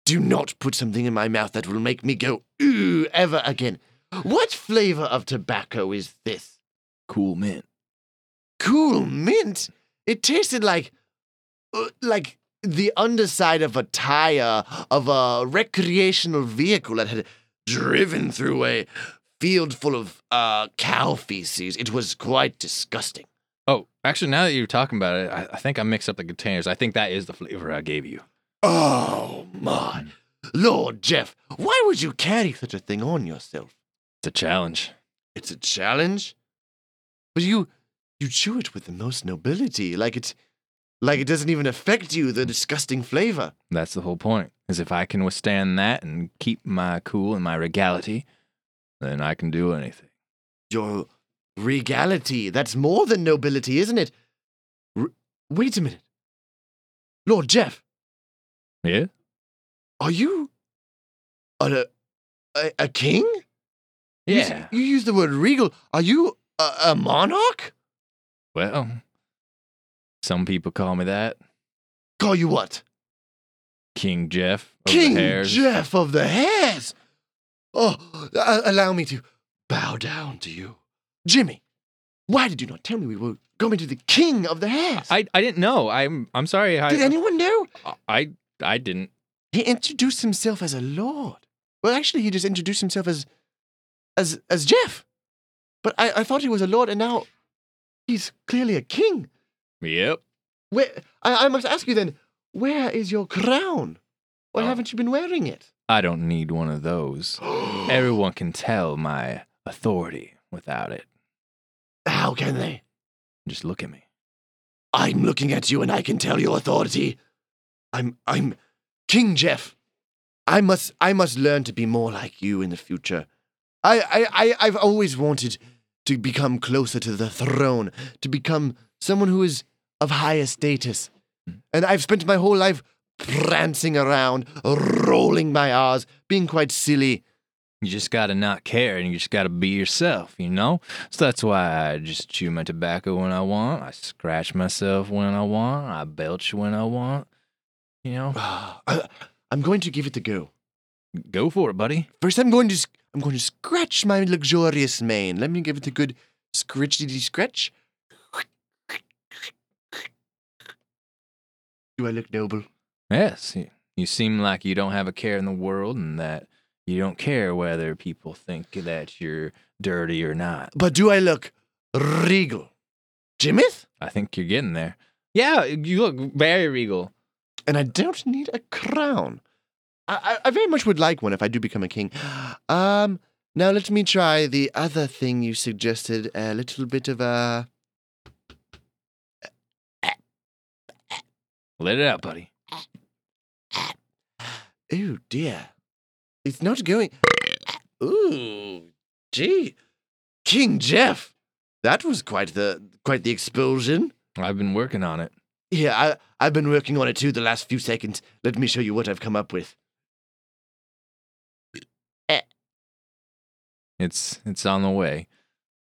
[SPEAKER 1] Do not put something in my mouth that will make me go ooh ever again. What flavor of tobacco is this?
[SPEAKER 3] Cool mint.
[SPEAKER 1] Cool mint. It tasted like, uh, like the underside of a tire of a recreational vehicle that had driven through a field full of uh, cow feces. It was quite disgusting.
[SPEAKER 3] Oh, actually, now that you're talking about it, I, I think I mixed up the containers. I think that is the flavor I gave you.
[SPEAKER 1] Oh my, Lord Jeff, why would you carry such a thing on yourself?
[SPEAKER 3] It's a challenge.
[SPEAKER 1] It's a challenge, but you you chew it with the most nobility, like it like it doesn't even affect you. The disgusting flavor.
[SPEAKER 3] That's the whole point. Is if I can withstand that and keep my cool and my regality, then I can do anything.
[SPEAKER 1] Your regality. That's more than nobility, isn't it? R- Wait a minute, Lord Jeff.
[SPEAKER 3] Yeah.
[SPEAKER 1] Are you a a, a king? You
[SPEAKER 3] Yeah.
[SPEAKER 1] You, use the word regal. Are you a, a monarch?
[SPEAKER 3] Well, some people call me that.
[SPEAKER 1] Call you what?
[SPEAKER 3] King Jeff. Of
[SPEAKER 1] King
[SPEAKER 3] the Hares.
[SPEAKER 1] Jeff of the Hares. Oh, uh, allow me to bow down to you. Jimmy, why did you not tell me we were going to the King of the Hares?
[SPEAKER 3] I, I didn't know. I'm I'm sorry. I,
[SPEAKER 1] did anyone know?
[SPEAKER 3] I I didn't.
[SPEAKER 1] He introduced himself as a lord. Well, actually, he just introduced himself as as as Jeff. But I, I thought he was a lord, and now he's clearly a king.
[SPEAKER 3] Yep.
[SPEAKER 1] Where I, I must ask you then, where is your crown? Why
[SPEAKER 3] Oh.
[SPEAKER 1] haven't you been wearing it?
[SPEAKER 3] I don't need one of those. (gasps) Everyone can tell my authority without it.
[SPEAKER 1] How can they?
[SPEAKER 3] Just look at me.
[SPEAKER 1] I'm looking at you and I can tell your authority. I'm I'm King Jeff. I must I must learn to be more like you in the future. I I, I I've always wanted to become closer to the throne, to become someone who is of higher status. Hmm. And I've spent my whole life prancing around, rolling my R's, being quite silly.
[SPEAKER 3] You just gotta not care and you just gotta be yourself, you know? So that's why I just chew my tobacco when I want. I scratch myself when I want. I belch when I want. You know? (sighs)
[SPEAKER 1] I'm going to give it a go.
[SPEAKER 3] Go for it, buddy.
[SPEAKER 1] First, I'm going to I'm going to scratch my luxurious mane. Let me give it a good scritchity scratch. Do I look noble?
[SPEAKER 3] Yes. You, you seem like you don't have a care in the world and that you don't care whether people think that you're dirty or not.
[SPEAKER 1] But do I look regal? Jimith?
[SPEAKER 3] I think you're getting there. Yeah, you look very regal.
[SPEAKER 1] And I don't need a crown. I, I, I very much would like one if I do become a king. Um, now let me try the other thing you suggested. A little bit of a.
[SPEAKER 3] Let it out, buddy.
[SPEAKER 1] Oh dear. It's not going. (coughs) Ooh, gee. King Jeff. That was quite the quite the explosion.
[SPEAKER 3] I've been working on it.
[SPEAKER 1] Yeah, I, I've been working on it too the last few seconds. Let me show you what I've come up with.
[SPEAKER 3] It's it's on the way.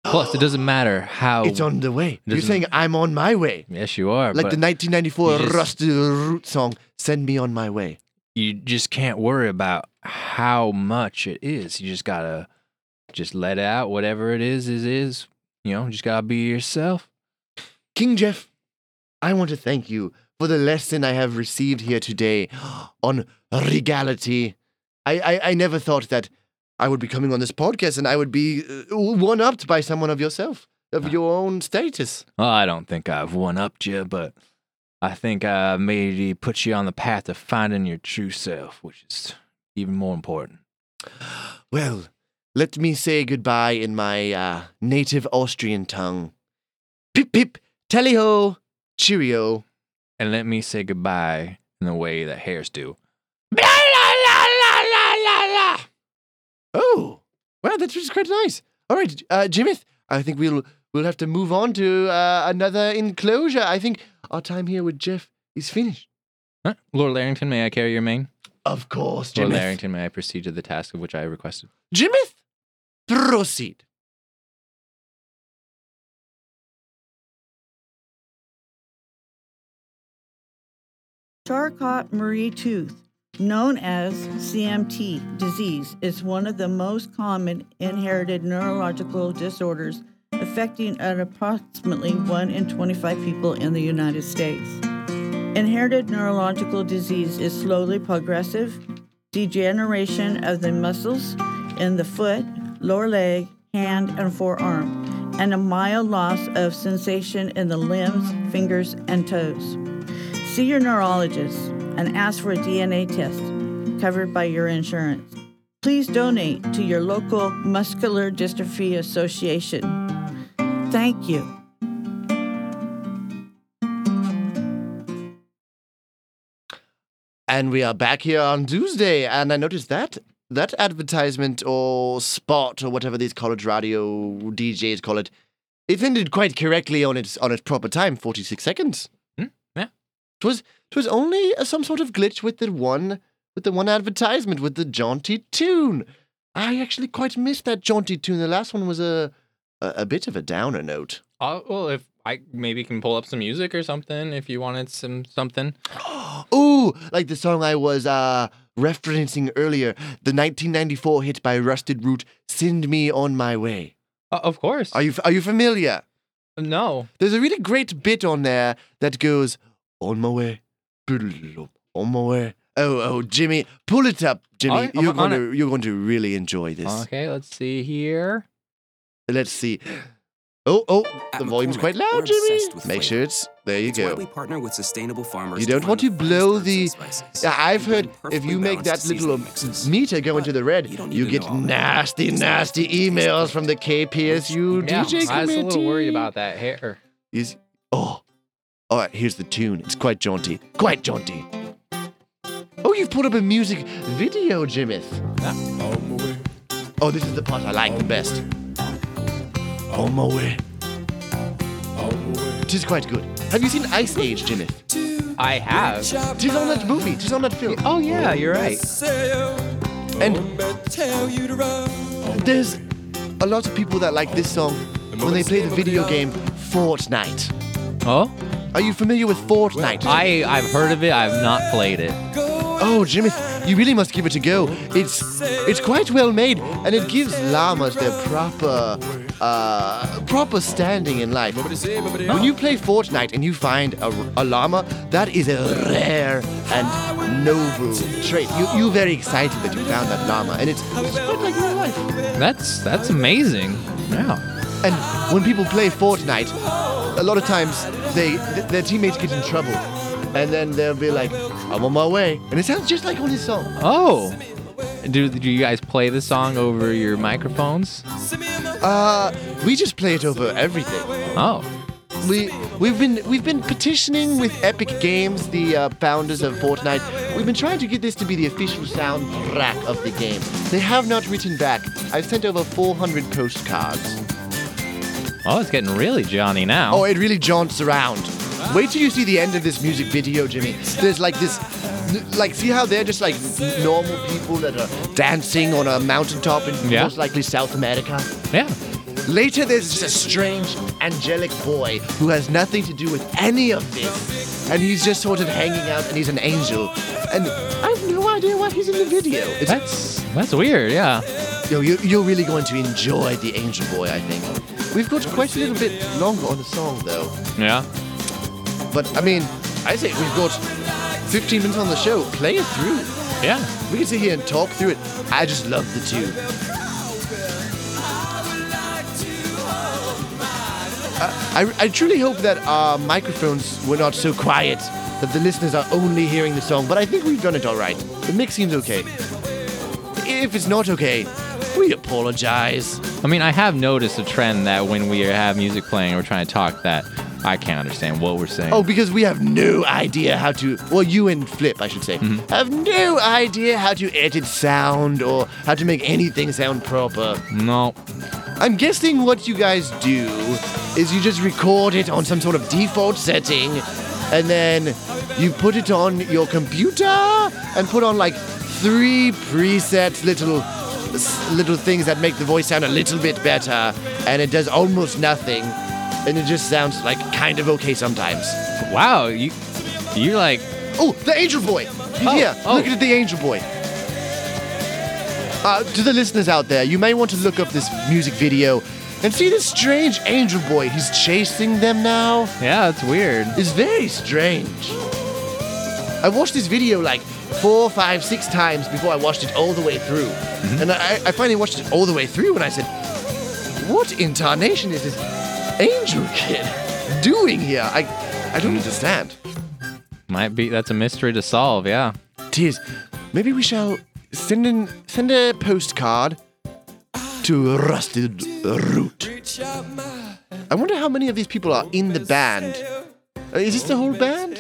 [SPEAKER 3] Plus, it doesn't matter how.
[SPEAKER 1] It's on the way. You're
[SPEAKER 3] doesn't-
[SPEAKER 1] saying I'm on my way.
[SPEAKER 3] Yes, you are.
[SPEAKER 1] Like
[SPEAKER 3] but
[SPEAKER 1] the 1994
[SPEAKER 3] you just-
[SPEAKER 1] Rusted Root song, Send Me On My Way.
[SPEAKER 3] you just can't worry about how much it is. You just gotta just let it out. Whatever it is, is is. You know, just gotta be yourself.
[SPEAKER 1] King Jeff, I want to thank you for the lesson I have received here today (gasps) on regality. I, I, I never thought that I would be coming on this podcast and I would be one upped by someone of yourself, of your own status.
[SPEAKER 3] Well, I don't think I've one upped you, but I think I maybe put you on the path of finding your true self, which is even more important.
[SPEAKER 1] Well, let me say goodbye in my uh, native Austrian tongue. Pip pip, tally ho, cheerio.
[SPEAKER 3] And let me say goodbye in the way that hares do.
[SPEAKER 1] Oh, wow, that was quite nice. All right, uh, Jimith, I think we'll we'll have to move on to uh, another enclosure. I think our time here with Jeff is finished.
[SPEAKER 3] Huh? Lord Llarington, may I carry your mane?
[SPEAKER 1] Of course, Jimith.
[SPEAKER 3] Lord
[SPEAKER 1] Jimmy.
[SPEAKER 3] Llarington, may I proceed to the task of which I requested?
[SPEAKER 1] Jimith, proceed.
[SPEAKER 9] Charcot Marie Tooth, known as CMT disease, is one of the most common inherited neurological disorders affecting at approximately 1 in 25 people in the United States. Inherited neurological disease is slowly progressive degeneration of the muscles in the foot, lower leg, hand, and forearm, and a mild loss of sensation in the limbs, fingers, and toes. See your neurologist and ask for a DNA test covered by your insurance. Please donate to your local Muscular Dystrophy Association. Thank you.
[SPEAKER 1] And we are back here on Tuesday, and I noticed that that advertisement or spot or whatever these college radio DJs call it, it ended quite correctly on its on its proper time, forty six seconds.
[SPEAKER 3] Hmm, yeah.
[SPEAKER 1] It was only some sort of glitch with the one with the one advertisement with the jaunty tune. I actually quite missed that jaunty tune. The last one was a a, a bit of a downer note.
[SPEAKER 3] Uh, well, if I maybe can pull up some music or something if you wanted some something. (gasps)
[SPEAKER 1] Ooh, like the song I was uh referencing earlier, the 1994 hit by Rusted Root, "Send Me on My Way."
[SPEAKER 3] Uh, of course.
[SPEAKER 1] Are you are you familiar?
[SPEAKER 3] No.
[SPEAKER 1] There's a really great bit on there that goes, "On my way, boodle-doodle, on my way." Oh, oh, Jimmy, pull it up, Jimmy.
[SPEAKER 3] Alright, I'm
[SPEAKER 1] you're
[SPEAKER 3] on
[SPEAKER 1] going to you're going to really enjoy this.
[SPEAKER 3] Okay, let's see here.
[SPEAKER 1] Let's see. Oh, oh,
[SPEAKER 10] At
[SPEAKER 1] the volume's
[SPEAKER 10] McCormick,
[SPEAKER 1] quite
[SPEAKER 10] we're
[SPEAKER 1] loud,
[SPEAKER 10] obsessed
[SPEAKER 1] Jimmy.
[SPEAKER 10] with
[SPEAKER 1] Make
[SPEAKER 10] flavor.
[SPEAKER 1] sure it's there. You
[SPEAKER 10] It's why
[SPEAKER 1] go.
[SPEAKER 10] we partner with sustainable farmers.
[SPEAKER 1] You
[SPEAKER 10] to
[SPEAKER 1] don't
[SPEAKER 10] find
[SPEAKER 1] want to
[SPEAKER 10] the finest
[SPEAKER 1] blow
[SPEAKER 10] herbs and
[SPEAKER 1] the.
[SPEAKER 10] spices.
[SPEAKER 1] Yeah, I've
[SPEAKER 10] We
[SPEAKER 1] heard
[SPEAKER 10] blend
[SPEAKER 1] if
[SPEAKER 10] perfectly
[SPEAKER 1] you make that
[SPEAKER 10] balanced
[SPEAKER 1] little
[SPEAKER 10] seasoning mixes.
[SPEAKER 1] meter go into the red,
[SPEAKER 10] You don't
[SPEAKER 1] you
[SPEAKER 10] need to
[SPEAKER 1] get
[SPEAKER 10] know all that.
[SPEAKER 1] nasty,
[SPEAKER 10] Just
[SPEAKER 1] nasty
[SPEAKER 10] taste the
[SPEAKER 1] emails from the KPSU
[SPEAKER 3] Yeah,
[SPEAKER 1] DJ
[SPEAKER 3] I was a little worried about that hair.
[SPEAKER 1] Is oh, all right. Here's the tune. It's quite jaunty, quite jaunty. Oh, you've put up a music video, Jimith. Oh, this is the part I like the best. On my way. Tis quite good. Have you seen Ice Age, Jimith?
[SPEAKER 3] I have.
[SPEAKER 1] Tis on that movie. Tis on that film.
[SPEAKER 3] Oh yeah, you're right.
[SPEAKER 1] And there's a lot of people that like this song when they play the video game Fortnite.
[SPEAKER 3] Oh,
[SPEAKER 1] Are you familiar with Fortnite?
[SPEAKER 3] I I've heard of it. I've not played it.
[SPEAKER 1] Oh, Jimmy, you really must give it a go. It's it's quite well made, and it gives llamas their proper uh, proper standing in life. When you play Fortnite and you find a, a llama, that is a rare and noble trait. You you're very excited that you found that llama, and it's, it's quite like real life.
[SPEAKER 3] That's that's amazing. Yeah.
[SPEAKER 1] And when people play Fortnite, a lot of times they th- their teammates get in trouble, and then they'll be like, "I'm on my way," and it sounds just like on his song.
[SPEAKER 3] Oh. Do, do you guys play the song over your microphones?
[SPEAKER 1] Uh, we just play it over everything.
[SPEAKER 3] Oh.
[SPEAKER 1] We we've been we've been petitioning with Epic Games, the uh, founders of Fortnite. We've been trying to get this to be the official soundtrack of the game. They have not written back. I've sent over 400 postcards.
[SPEAKER 3] Oh, it's getting really Johnny now.
[SPEAKER 1] Oh, it really jaunts around. Wait till you see the end of this music video, Jimmy. There's like this, like, see how they're just like normal people that are dancing on a mountaintop in
[SPEAKER 3] Yeah.
[SPEAKER 1] most likely South America.
[SPEAKER 3] yeah.
[SPEAKER 1] Later, there's just a strange, angelic boy who has nothing to do with any of this. And he's just sort of hanging out, and he's an angel. And I have no idea why he's in the video. It's,
[SPEAKER 3] That's that's weird. Yeah.
[SPEAKER 1] yo, you, you're really going to enjoy the angel boy, I think. We've got quite a little bit longer on the song, though.
[SPEAKER 3] Yeah.
[SPEAKER 1] But, I mean, I say we've got 15 minutes on the show. Play it through.
[SPEAKER 3] Yeah.
[SPEAKER 1] We can sit here and talk through it. I just love the tune. Uh, I, I truly hope that our microphones were not so quiet that the listeners are only hearing the song, but I think we've done it all right. The mix seems okay. If it's not okay, we apologize.
[SPEAKER 3] I mean, I have noticed a trend that when we have music playing, we're trying to talk that I can't understand what we're saying.
[SPEAKER 1] Oh, because we have no idea how to. Well, you and Flipp, I should say, mm-hmm. have no idea how to edit sound or how to make anything sound proper.
[SPEAKER 3] no.
[SPEAKER 1] I'm guessing what you guys do is you just record it on some sort of default setting, and then you put it on your computer and put on like three preset little little things that make the voice sound a little bit better, and it does almost nothing, and it just sounds like kind of okay sometimes.
[SPEAKER 3] Wow, you you like
[SPEAKER 1] Oh, the Angel Boy!
[SPEAKER 3] Oh,
[SPEAKER 1] yeah,
[SPEAKER 3] oh.
[SPEAKER 1] look at the Angel Boy. Uh, to the listeners out there, you may want to look up this music video and see this strange Angel Boy. He's chasing them now.
[SPEAKER 3] yeah, it's weird.
[SPEAKER 1] It's very strange. I watched this video like four, five, six times before I watched it all the way through. Mm-hmm. And I, I finally watched it all the way through and I said, What incarnation is this angel kid (laughs) doing here? I, I don't mm. understand.
[SPEAKER 3] Might be that's a mystery to solve. Yeah.
[SPEAKER 1] Tears, maybe we shall send in send a postcard to Rusted Root. I wonder how many of these people are in the band. Is this the whole band?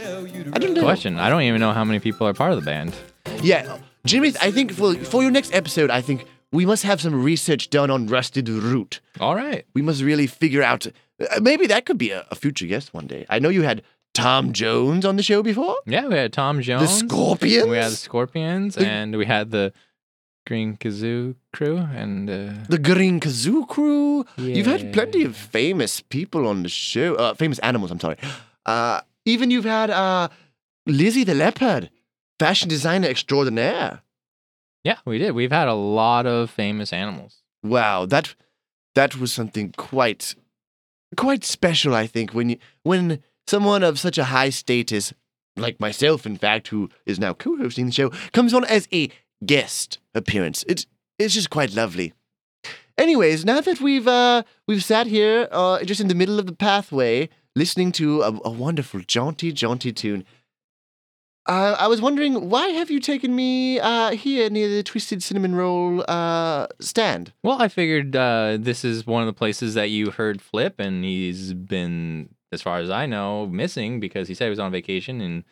[SPEAKER 1] I don't know.
[SPEAKER 3] Question. I don't even know how many people are part of the band.
[SPEAKER 1] Yeah, Jimmy, I think for for your next episode, I think we must have some research done on Rusted Root.
[SPEAKER 3] All right.
[SPEAKER 1] We must really figure out. Uh, maybe that could be a, a future guest one day. I know you had Tom Jones on the show before.
[SPEAKER 3] Yeah, we had Tom Jones.
[SPEAKER 1] The Scorpions?
[SPEAKER 3] We had the Scorpions,
[SPEAKER 1] The-
[SPEAKER 3] and we had the Green Kazoo crew, and uh,
[SPEAKER 1] The Green Kazoo crew. You've had plenty of famous people on the show. Uh, famous animals, I'm sorry. Uh, even you've had uh, Lizzie the Leopard, fashion designer extraordinaire.
[SPEAKER 3] yeah, we did. We've had a lot of famous animals.
[SPEAKER 1] Wow, that that was something quite quite special, I think, when you when someone of such a high status, like myself, in fact, who is now co-hosting the show, comes on as a guest appearance. It's it's just quite lovely. Anyways, now that we've uh we've sat here uh just in the middle of the pathway, listening to a, a wonderful jaunty jaunty tune. Uh, I was wondering why have you taken me uh, here near the Twisted Cinnamon Roll uh, stand?
[SPEAKER 3] Well, I figured uh, this is one of the places that you heard Flipp, and he's been, as far as I know, missing because he said he was on vacation, and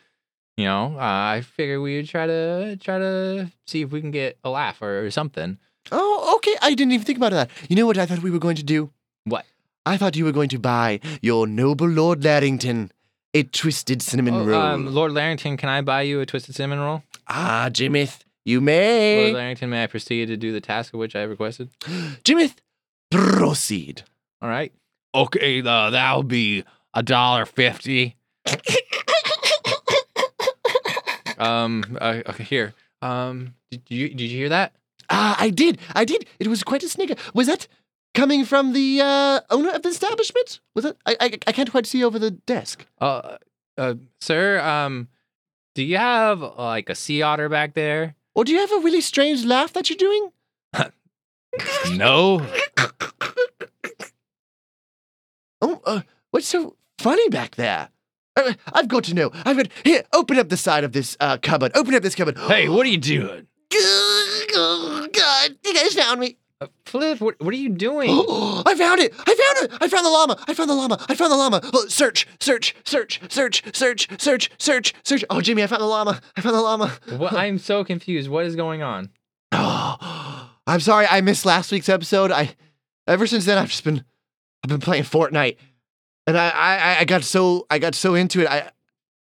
[SPEAKER 3] you know, uh, I figured we would try to try to see if we can get a laugh or, or something.
[SPEAKER 1] Oh, okay. I didn't even think about that. You know what I thought we were going to do?
[SPEAKER 3] What?
[SPEAKER 1] I thought you were going to buy your noble Lord Llarington a twisted cinnamon
[SPEAKER 3] Oh,
[SPEAKER 1] roll.
[SPEAKER 3] um, Lord Llarington, can I buy you a twisted cinnamon roll?
[SPEAKER 1] ah, Jimith, you may.
[SPEAKER 3] Lord. Llarington, may I proceed to do the task of which I have requested? (gasps)
[SPEAKER 1] Jimith, proceed.
[SPEAKER 3] All right. Okay, uh, that'll be a dollar fifty. (coughs) um. Uh, okay. Here. Um. Did you did you hear that?
[SPEAKER 1] Ah, I did. I did. It was quite a snicker. Was that coming from the uh, owner of the establishment? Was that? I, I I can't quite see over the desk.
[SPEAKER 3] Uh, uh, sir. Um. Do you have like a sea otter back there?
[SPEAKER 1] Or do you have a really strange laugh that you're doing? (laughs)
[SPEAKER 3] No. (laughs)
[SPEAKER 1] Oh, uh, what's so funny back there? Uh, I've got to know. I've got here. Open up the side of this uh, cupboard. Open up this cupboard.
[SPEAKER 3] Hey, what are you doing? (gasps)
[SPEAKER 1] God, you guys found me.
[SPEAKER 3] Uh, Flipp, what what are you (gasps) doing?
[SPEAKER 1] I found it. I found it. I found the llama. I found the llama. I found the llama. Oh, search, search, search, search, search, search, search, search. Oh, Jimmy, I found the llama. I found the llama.
[SPEAKER 3] what? (laughs) I'm so confused. What is going on?
[SPEAKER 1] Oh, (gasps) I'm sorry. I missed last week's episode. I, ever since then, I've just been, I've been playing Fortnite, and I, I, I got so, I got so into it. I,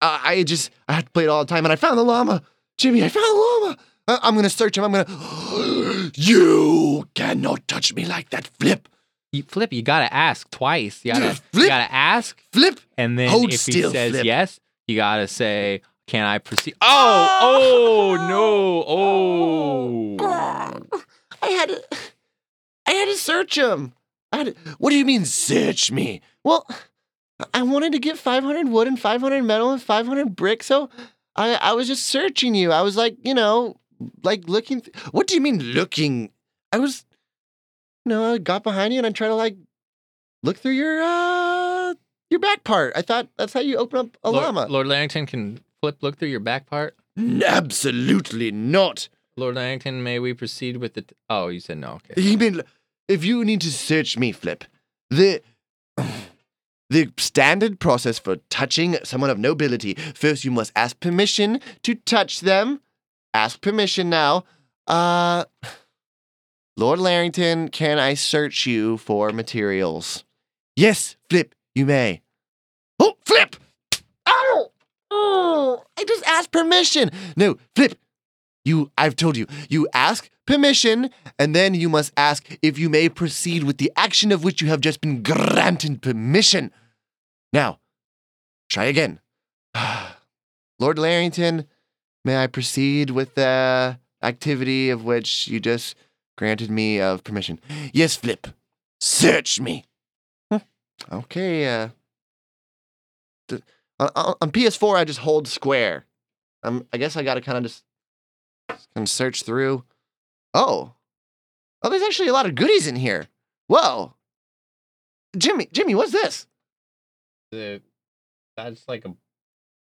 [SPEAKER 1] I, I just, I had to play it all the time, and I found the llama. Jimmy, I found the llama. I, I'm gonna search him. I'm gonna. (gasps) you cannot touch me like that, Flipp.
[SPEAKER 3] You, Flipp, you gotta ask twice. You gotta,
[SPEAKER 1] Flipp.
[SPEAKER 3] you gotta ask,
[SPEAKER 1] Flipp.
[SPEAKER 3] and then
[SPEAKER 1] Hold
[SPEAKER 3] if
[SPEAKER 1] still,
[SPEAKER 3] he says
[SPEAKER 1] Flipp.
[SPEAKER 3] yes, you gotta say, "Can I proceed?" Oh, oh no, oh! oh.
[SPEAKER 1] I had to, I had to search him. I had to, what do you mean search me? Well, I wanted to get 500 wood and 500 metal and 500 brick, so I, I was just searching you. I was like, you know, like looking. Th- what do you mean looking? I was, you know, I got behind you and I tried to like look through your uh your back part. I thought that's how you open up a
[SPEAKER 3] Lord,
[SPEAKER 1] llama.
[SPEAKER 3] Lord Llarington can Flipp look through your back part.
[SPEAKER 1] Absolutely not.
[SPEAKER 3] Lord Llarington, may we proceed with the? T- oh, you said no. Okay.
[SPEAKER 1] You mean if you need to search me, Flipp, the (sighs) the standard process for touching someone of nobility, first you must ask permission to touch them. Ask permission now. Uh Lord Llarington, can I search you for materials? Yes, Flipp, you may. Oh, Flipp! Ow! Oh, I just asked permission. No, Flipp, you, I've told you, you ask permission, and then you must ask if you may proceed with the action of which you have just been granted permission. Now, try again. (sighs) Lord Llarington, may I proceed with the activity of which you just granted me of permission? Yes, Flipp. Search me. Okay, uh. th- on, on on PS4, I just hold square. Um, I guess I gotta kind of just, just kind of search through. Oh, oh, there's actually a lot of goodies in here. Whoa, Jimmy, Jimmy, what's this?
[SPEAKER 3] The, that's like a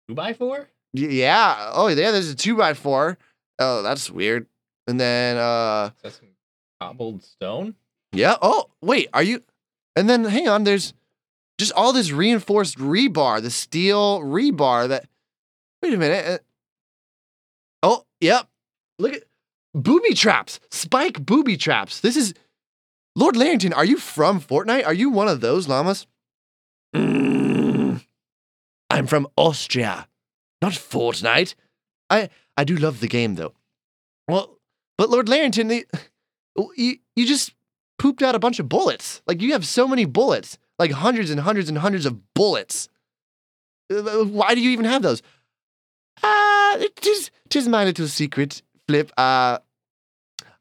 [SPEAKER 3] two by four.
[SPEAKER 1] Y- Yeah. Oh, yeah. There's a two by four. Oh, that's weird. And then, uh,
[SPEAKER 3] That's some cobbled stone.
[SPEAKER 1] yeah. Oh, wait. Are you? And then, hang on. There's just all this reinforced rebar, the steel rebar. That. Wait a minute. uh, Oh, yep. Look at booby traps. Spike booby traps. This is Lord Llarington. Are you from Fortnite? Are you one of those llamas? Mm, I'm from Austria, not Fortnite. I I do love the game though. Well, but Lord Llarington, the, you you just pooped out a bunch of bullets. Like you have so many bullets, like hundreds and hundreds and hundreds of bullets. Uh, Why do you even have those? Uh, tis tis my little secret, Flipp. Uh,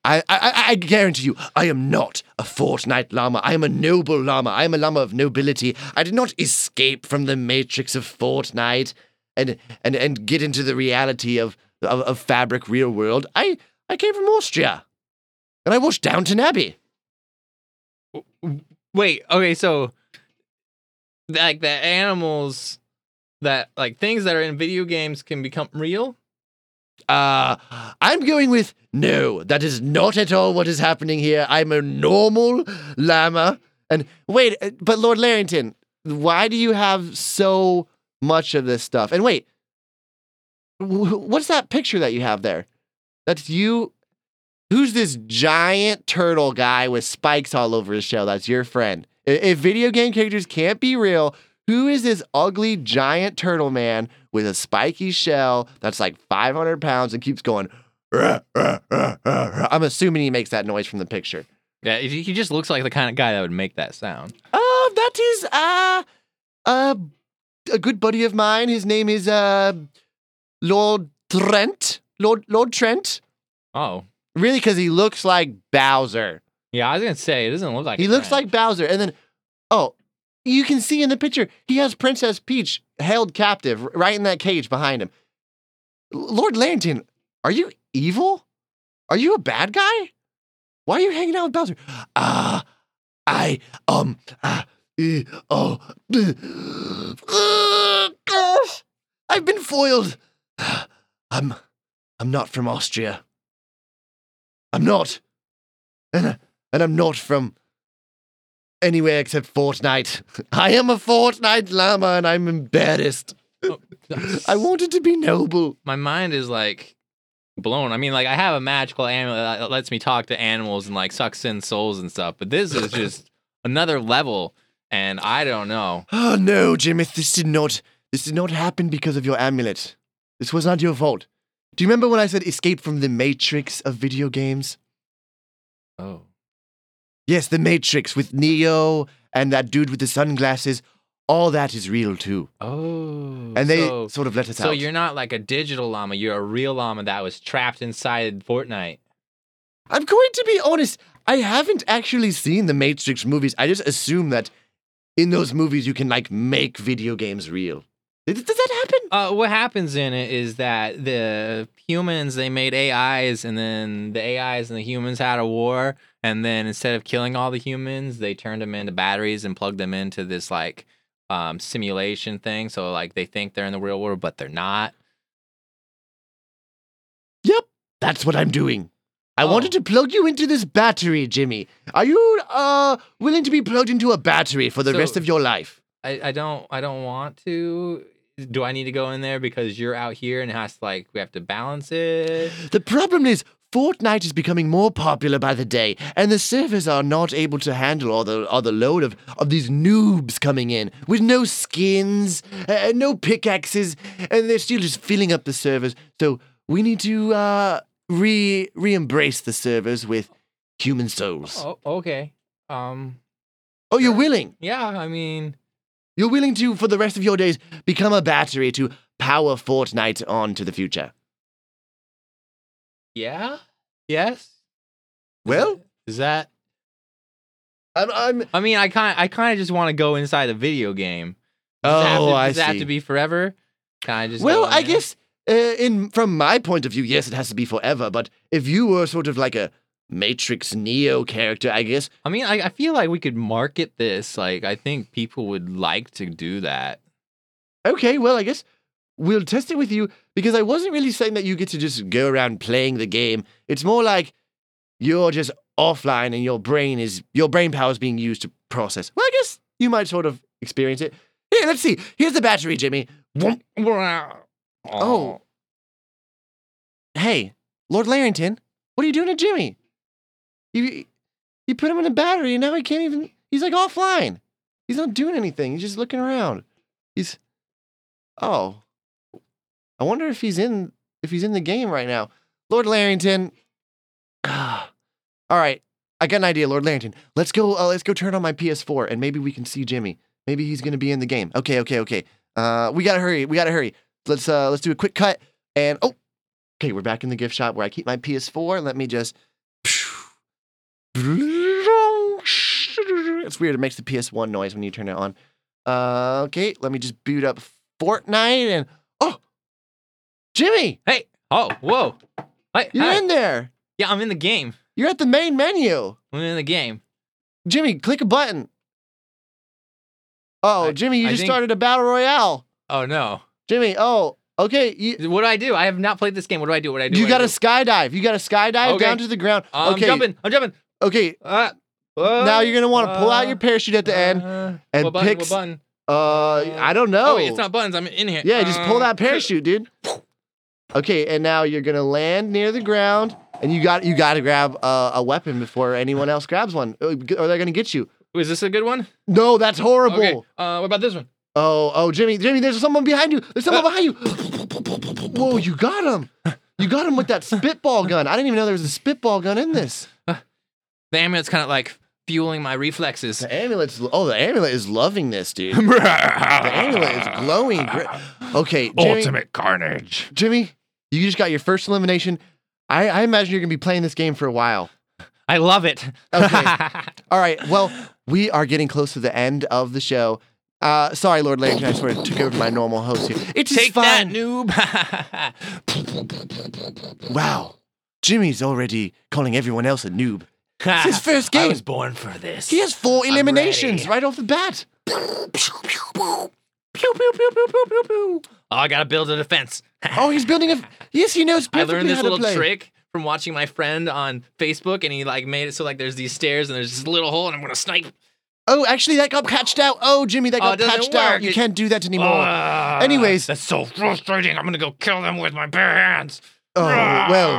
[SPEAKER 1] I, I I guarantee you, I am not a Fortnite llama. I am a noble llama. I am a llama of nobility. I did not escape from the matrix of Fortnite and and and get into the reality of of, of fabric real world. I I came from Austria, and I watched Downton Abbey.
[SPEAKER 3] Wait, okay, so like the animals that like things that are in video games can become real?
[SPEAKER 1] Uh, I'm going with no. That is not at all what is happening here. I'm a normal llama. And wait, uh, but Lord Llarington, why do you have so much of this stuff? And wait, what's that picture that you have there? That's you. Who's this giant turtle guy with spikes all over his shell? That's your friend. If video game characters can't be real, who is this ugly giant turtle man with a spiky shell that's like 500 pounds and keeps going? "Rah, rah, rah, rah, rah"? I'm assuming he makes that noise from the picture.
[SPEAKER 3] Yeah, he just looks like the kind of guy that would make that sound.
[SPEAKER 1] Uh, that is uh, uh, a good buddy of mine. His name is uh, Lord Trent. Lord Lord Trent.
[SPEAKER 3] Oh.
[SPEAKER 1] Really, because he looks like Bowser.
[SPEAKER 3] Yeah, I was gonna say it doesn't look like
[SPEAKER 1] He looks
[SPEAKER 3] Trent.
[SPEAKER 1] like Bowser. And then, oh, you can see in the picture, he has Princess Peach held captive right in that cage behind him. Lord Llarington, are you evil? Are you a bad guy? Why are you hanging out with Bowser? Ah, I, um, ah, oh, uh, gosh, I've been foiled. I'm, I'm not from Austria. I'm not. And, and I'm not from anywhere except Fortnite. I am a Fortnite llama and I'm embarrassed.
[SPEAKER 3] Oh,
[SPEAKER 1] I wanted to be noble.
[SPEAKER 3] my mind is like blown. I mean, like I have a magical amulet that lets me talk to animals and like sucks in souls and stuff, but this is (laughs) just another level, and I don't know. (gasps)
[SPEAKER 1] Oh no, Jimmy, this did not this did not happen because of your amulet. This was not your fault. Do you remember when I said escape from the matrix of video games?
[SPEAKER 3] Oh,
[SPEAKER 1] Yes, the matrix with Neo and that dude with the sunglasses. All that is real too.
[SPEAKER 3] oh,
[SPEAKER 1] And they
[SPEAKER 3] so,
[SPEAKER 1] sort of let us
[SPEAKER 3] so
[SPEAKER 1] out.
[SPEAKER 3] So you're not like a digital llama; you're a real llama that was trapped inside Fortnite.
[SPEAKER 1] I'm going to be honest. I haven't actually seen the Matrix movies. I just assume that in those movies you can like make video games real. Does that happen?
[SPEAKER 3] Uh, what happens in it is that the humans they made AIs, and then the AIs and the humans had a war, and then instead of killing all the humans, they turned them into batteries and plugged them into this like um, simulation thing. So like they think they're in the real world, but they're not.
[SPEAKER 1] Yep, that's what I'm doing. I
[SPEAKER 3] Oh.
[SPEAKER 1] wanted to plug you into this battery, Jimmy. Are you uh willing to be plugged into a battery for the
[SPEAKER 3] So-
[SPEAKER 1] rest of your life?
[SPEAKER 3] I, I don't I don't want to. Do I need to go in there because you're out here and it has to like we have to balance it?
[SPEAKER 1] The problem is Fortnite is becoming more popular by the day, and the servers are not able to handle all the all the load of, of these noobs coming in with no skins, uh, no pickaxes, and they're still just filling up the servers. So we need to uh, re re embrace the servers with human souls.
[SPEAKER 3] Oh, okay. Um.
[SPEAKER 1] Oh, you're willing?
[SPEAKER 3] Yeah. I mean,
[SPEAKER 1] You're willing to, for the rest of your days, become a battery to power Fortnite on to the future.
[SPEAKER 3] yeah. Yes.
[SPEAKER 1] Well,
[SPEAKER 3] Is that?
[SPEAKER 1] I'm. I'm
[SPEAKER 3] I mean, I kind I kind of just want to go inside a video game. Does
[SPEAKER 1] oh,
[SPEAKER 3] to,
[SPEAKER 1] I
[SPEAKER 3] does it have to be forever? Can I just?
[SPEAKER 1] well, I guess uh, in from my point of view, yes, it has to be forever. But if you were sort of like a Matrix Neo character, I guess.
[SPEAKER 3] I mean, I, I feel like we could market this. Like, I think people would like to do that.
[SPEAKER 1] Okay, well, I guess we'll test it with you because I wasn't really saying that you get to just go around playing the game. It's more like you're just offline and your brain is your brain power is being used to process. Well, I guess you might sort of experience it. Here, let's see. Here's the battery, Jimmy. Oh. Hey, Lord Llarington, what are you doing to Jimmy? You you put him in a battery and now he can't even he's like offline. He's not doing anything. He's just looking around. He's Oh. I wonder if he's in if he's in the game right now. Lord Llarington. (sighs) All right. I got an idea, Lord Llarington. Let's go uh, let's go turn on my PS4 and maybe we can see Jimmy. Maybe he's going to be in the game. Okay, okay, okay. Uh we got to hurry. We got to hurry. Let's uh let's do a quick cut and oh. Okay, we're back in the gift shop where I keep my PS4. Let me just It's weird. It makes the PS1 noise when you turn it on. Uh, okay, let me just boot up Fortnite and oh, Jimmy,
[SPEAKER 3] Hey. Oh. Whoa. Hey.
[SPEAKER 1] you're
[SPEAKER 3] hi.
[SPEAKER 1] in there.
[SPEAKER 3] Yeah, I'm in the game.
[SPEAKER 1] You're at the main menu.
[SPEAKER 3] I'm in the game.
[SPEAKER 1] Jimmy, click a button. Oh,
[SPEAKER 3] I-
[SPEAKER 1] Jimmy, you
[SPEAKER 3] I
[SPEAKER 1] just
[SPEAKER 3] think-
[SPEAKER 1] started a battle royale.
[SPEAKER 3] Oh no.
[SPEAKER 1] Jimmy, oh, okay. You
[SPEAKER 3] What do I do? I have not played this game. What do I do? What do I do?
[SPEAKER 1] you got to skydive. You got to skydive
[SPEAKER 3] Okay.
[SPEAKER 1] down to the ground.
[SPEAKER 3] I'm
[SPEAKER 1] okay,
[SPEAKER 3] jumping. I'm jumping.
[SPEAKER 1] okay.
[SPEAKER 3] Uh,
[SPEAKER 1] now you're gonna want to pull out your parachute at the end.
[SPEAKER 3] Uh,
[SPEAKER 1] and
[SPEAKER 3] what button?
[SPEAKER 1] pick
[SPEAKER 3] What button?
[SPEAKER 1] Uh, I don't know.
[SPEAKER 3] Oh, wait, it's not buttons. I'm in here.
[SPEAKER 1] Yeah, just pull
[SPEAKER 3] Uh,
[SPEAKER 1] that parachute, dude. (laughs) Okay, and now you're gonna land near the ground, and you got you got to grab uh, a weapon before anyone else grabs one, uh, or they're gonna get you.
[SPEAKER 3] Is this a good one?
[SPEAKER 1] No, that's horrible.
[SPEAKER 3] Okay. Uh, what about this one?
[SPEAKER 1] Oh, oh, Jimmy, Jimmy, there's someone behind you. There's someone uh, behind you. Whoa, you got him. You got him with that spitball gun. I didn't even know there was a spitball gun in this.
[SPEAKER 3] The amulet's kind of like fueling my reflexes.
[SPEAKER 1] The amulet's oh, the amulet is loving this, dude. (laughs) The amulet is glowing. Gri- Okay, Jimmy,
[SPEAKER 11] carnage.
[SPEAKER 1] Jimmy, you just got your first elimination. I, I imagine you're gonna be playing this game for a while.
[SPEAKER 3] I love it.
[SPEAKER 1] Okay. (laughs) All right. Well, we are getting close to the end of the show. Uh, sorry, Lord Llarington, I sort of took over my normal host here. It's just
[SPEAKER 3] Take that,
[SPEAKER 1] fun.
[SPEAKER 3] noob. (laughs)
[SPEAKER 1] Wow. Jimmy's already calling everyone else a noob. It's his (laughs) first game.
[SPEAKER 3] I was born for this.
[SPEAKER 1] He has four eliminations right off the bat.
[SPEAKER 3] Pew, pew, pew, pew, pew, pew, pew. Oh, I gotta build a defense. (laughs)
[SPEAKER 1] Oh, he's building a. Yes, he knows
[SPEAKER 3] I learned this little trick from watching my friend on Facebook, and he like made it so like there's these stairs and there's this little hole, and I'm gonna snipe.
[SPEAKER 1] Oh, actually, that got patched out. Oh, Jimmy, that
[SPEAKER 3] Oh,
[SPEAKER 1] got
[SPEAKER 3] it
[SPEAKER 1] patched out. You
[SPEAKER 3] It-
[SPEAKER 1] can't do that anymore.
[SPEAKER 3] Ah,
[SPEAKER 1] Anyways.
[SPEAKER 3] that's so frustrating. I'm gonna go kill them with my bare hands.
[SPEAKER 1] oh, well.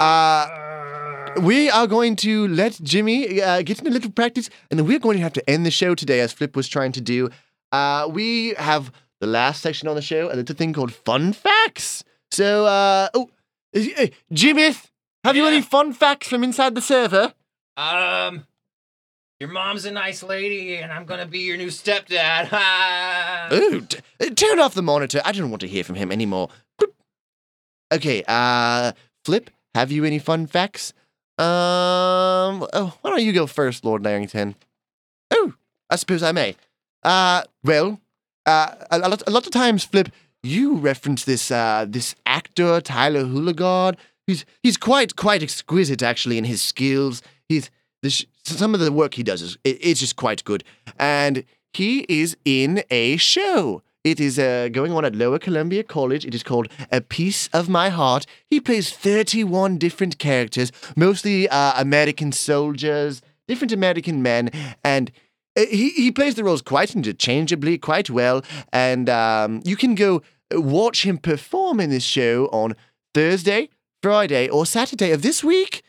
[SPEAKER 3] Uh,
[SPEAKER 1] We are going to let Jimmy uh, get in a little practice, and then we're going to have to end the show today, as Flipp was trying to do. Uh, we have the last section on the show, a little thing called Fun Facts. So, uh, oh, uh, Jimmy, have you any fun facts from inside the server?
[SPEAKER 3] um, your mom's a nice lady, and I'm gonna be your new stepdad. (laughs)
[SPEAKER 1] Oh, t- uh, turn off the monitor. I don't want to hear from him anymore. Okay, uh, Flipp, have you any fun facts? Um, oh, why don't you go first, Lord Llarington? Oh, I suppose I may. Uh, well, uh, a, a lot, a lot of times, Flipp, you reference this, uh, this actor Tyler Hulegaard. He's he's quite quite exquisite actually in his skills. He's this, some of the work he does is it, it's just quite good, and he is in a show. It is uh, going on at Lower Columbia College. It is called A Piece of My Heart. He plays 31 different characters, mostly uh, American soldiers, different American men, and uh, he, he plays the roles quite interchangeably, quite well. And um, you can go watch him perform in this show on Thursday, Friday or Saturday of this week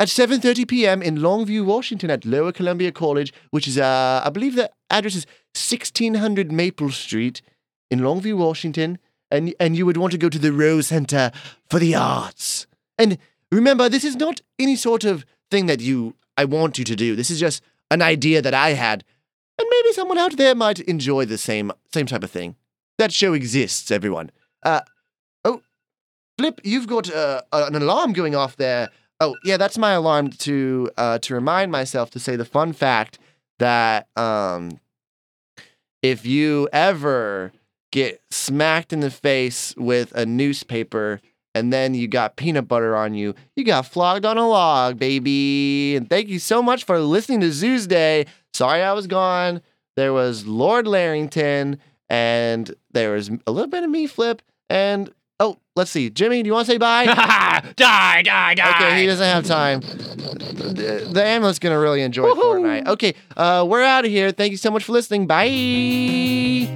[SPEAKER 1] at 7:30 p.m. in Longview, Washington at Lower Columbia College, which is uh I believe the address is 1600 Maple Street in Longview, Washington, and and you would want to go to the Rose Center for the Arts. And remember, this is not any sort of thing that you I want you to do. This is just an idea that I had, and maybe someone out there might enjoy the same same type of thing. That show exists, everyone. Uh, oh, Flipp, you've got uh, an alarm going off there. Oh, yeah, that's my alarm to uh, to remind myself to say the fun fact that um, if you ever get smacked in the face with a newspaper and then you got peanut butter on you, you got flogged on a log, baby. And thank you so much for listening to Zoosday. Sorry I was gone. There was Lord Llarington and there was a little bit of me, Flipp, and oh, let's see, Jimmy, do you want to say bye? (laughs)
[SPEAKER 3] die, die, die.
[SPEAKER 1] Okay, he doesn't have time. The, the ambulance gonna really enjoy Fortnite. Okay, uh, we're out of here. Thank you so much for listening. Bye.